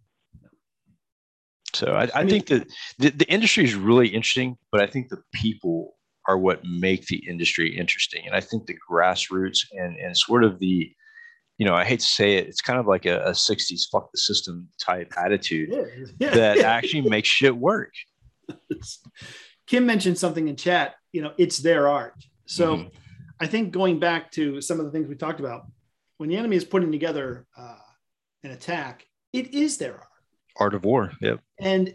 So I, I, think that the, the industry is really interesting, but I think the people are what make the industry interesting. And I think the grassroots and, and sort of the you know, I hate to say it, it's kind of like a, a 60s fuck the system type attitude yeah, yeah, that yeah. actually makes shit work. Kim mentioned something in chat, you know, it's their art. So mm-hmm. I think going back to some of the things we talked about, when the enemy is putting together uh, an attack, it is their art. Art of war. Yep. And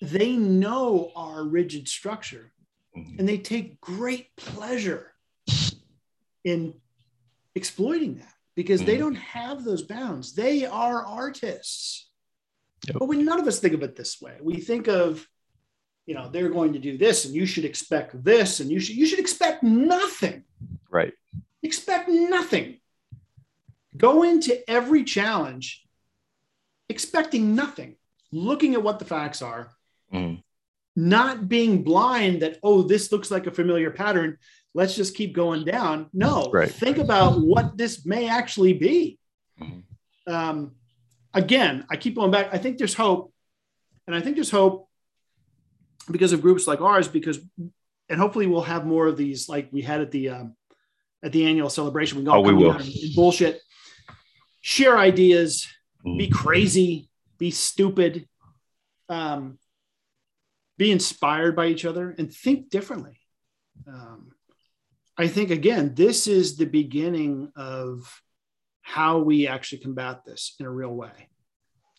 they know our rigid structure. And they take great pleasure in exploiting that because mm. they don't have those bounds. They are artists. Yep. But we none of us think of it this way. We think of, you know, they're going to do this and you should expect this and you should you should expect nothing. Right. Expect nothing. Go into every challenge expecting nothing, looking at what the facts are, mm. Not being blind that, oh, this looks like a familiar pattern let's just keep going down. No, right. think about what this may actually be. Mm-hmm. Um, again, I keep going back. I think there's hope. And I think there's hope because of groups like ours, because, and hopefully we'll have more of these like we had at the, um, at the annual celebration. We can all oh, we will. bullshit, share ideas, mm-hmm. be crazy, be stupid, um, be inspired by each other, and think differently. Um, I think, again, this is the beginning of how we actually combat this in a real way.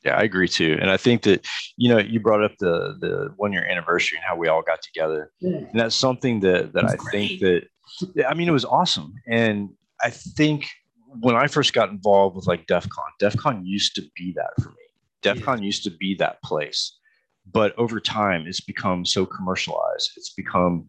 Yeah, I agree too. And I think that, you know, you brought up the the one year anniversary and how we all got together. Yeah. And that's something that that I great. think that I mean it was awesome. And I think when I first got involved with like DEF CON, DEF CON used to be that for me. DEF CON yeah. used to be that place. But over time it's become so commercialized. It's become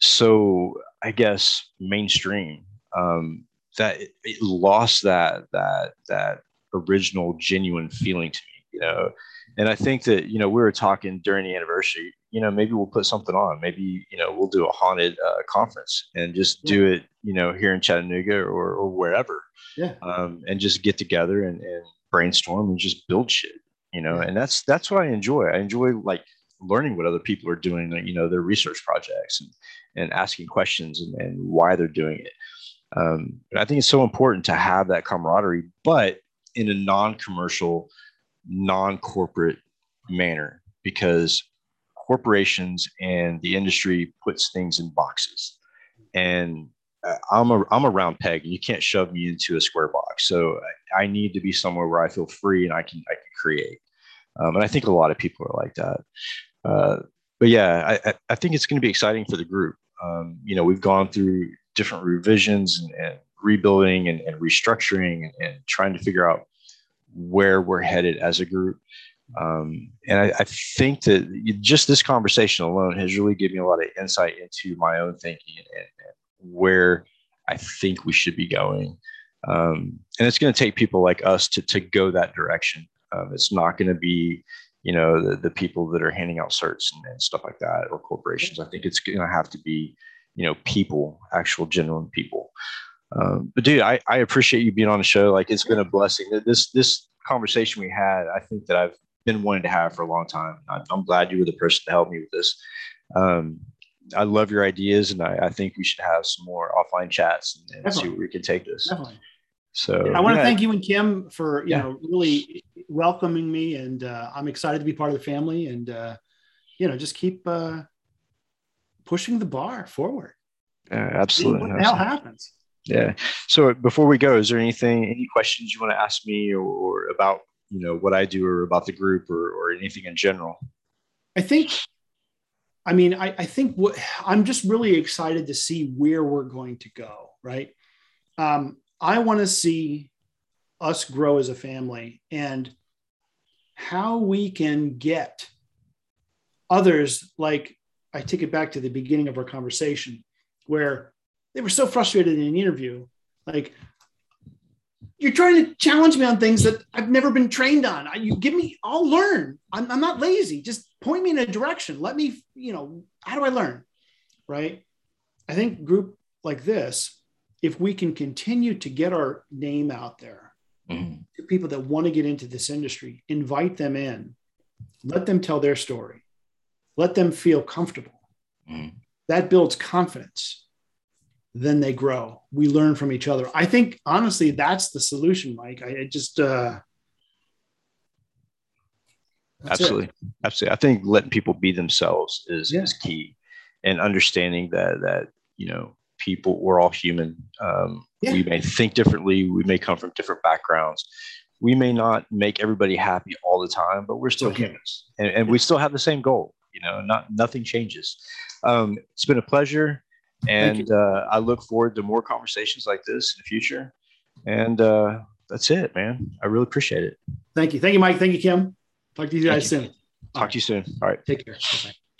so, I guess, mainstream. Um, that it, it lost that that that original genuine feeling to me you know and i think that you know we were talking during the anniversary you know maybe we'll put something on maybe you know we'll do a haunted uh, conference and just yeah. do it you know here in chattanooga or, or wherever yeah um, and just get together and, and brainstorm and just build shit you know yeah. and that's that's what i enjoy i enjoy like learning what other people are doing you know their research projects and, and asking questions and, and why they're doing it um, I think it's so important to have that camaraderie, but in a non-commercial, non-corporate manner, because corporations and the industry puts things in boxes, and uh, I'm a I'm a round peg, and you can't shove me into a square box. So I, need to be somewhere where I feel free and I can I can create. Um, and I think a lot of people are like that. Uh, but yeah, I, I think it's going to be exciting for the group. Um, you know, we've gone through different revisions and, and rebuilding and, and restructuring and, and, trying to figure out where we're headed as a group. Um, and I, I, think that just this conversation alone has really given me a lot of insight into my own thinking and where I think we should be going. Um, and it's going to take people like us to, to go that direction. Um, it's not going to be, you know, the, the people that are handing out certs and, and stuff like that or corporations. I think it's going to have to be you know people actual genuine people. Um, but dude I, I appreciate you being on the show. Like it's been a blessing. This this conversation we had i think that i've been wanting to have for a long time. I'm, I'm glad you were the person to help me with this. Um, i love your ideas and I, I, think we should have some more offline chats and, and see where we can take this. Definitely. So yeah, i want to thank you and kim for you yeah. know really welcoming me and uh, i'm excited to be part of the family and uh, you know just keep uh, pushing the bar forward. Yeah, absolutely. What the hell happens? Yeah. So before we go, is there anything, any questions you want to ask me or, or about, you know, what I do or about the group or, or anything in general? I think, I mean, I, I think what I'm just really excited to see where we're going to go. Right. Um, I want to see us grow as a family and how we can get others like I take it back to the beginning of our conversation where they were so frustrated in an interview. Like, you're trying to challenge me on things that I've never been trained on. You give me, I'll learn. I'm, I'm not lazy. Just point me in a direction. Let me, you know, how do I learn? Right. I think group like this, if we can continue to get our name out there mm-hmm. to people that want to get into this industry, invite them in, let them tell their story let them feel comfortable. Mm. That builds confidence. Then they grow. We learn from each other. I think honestly, that's the solution, Mike. I, I just uh, absolutely, it. absolutely. I think letting people be themselves is, yeah. is key, and understanding that that you know people we're all human. Um, yeah. We may think differently. We may come from different backgrounds. We may not make everybody happy all the time, but we're still okay. humans. And, and, we still have the same goal you know not nothing changes. Um, it's been a pleasure and uh, i look forward to more conversations like this in the future. And uh, that's it man. I really appreciate it. Thank you. Thank you mike. Thank you kim. Talk to you guys soon. Talk to you soon. All right. Take care. Bye-bye.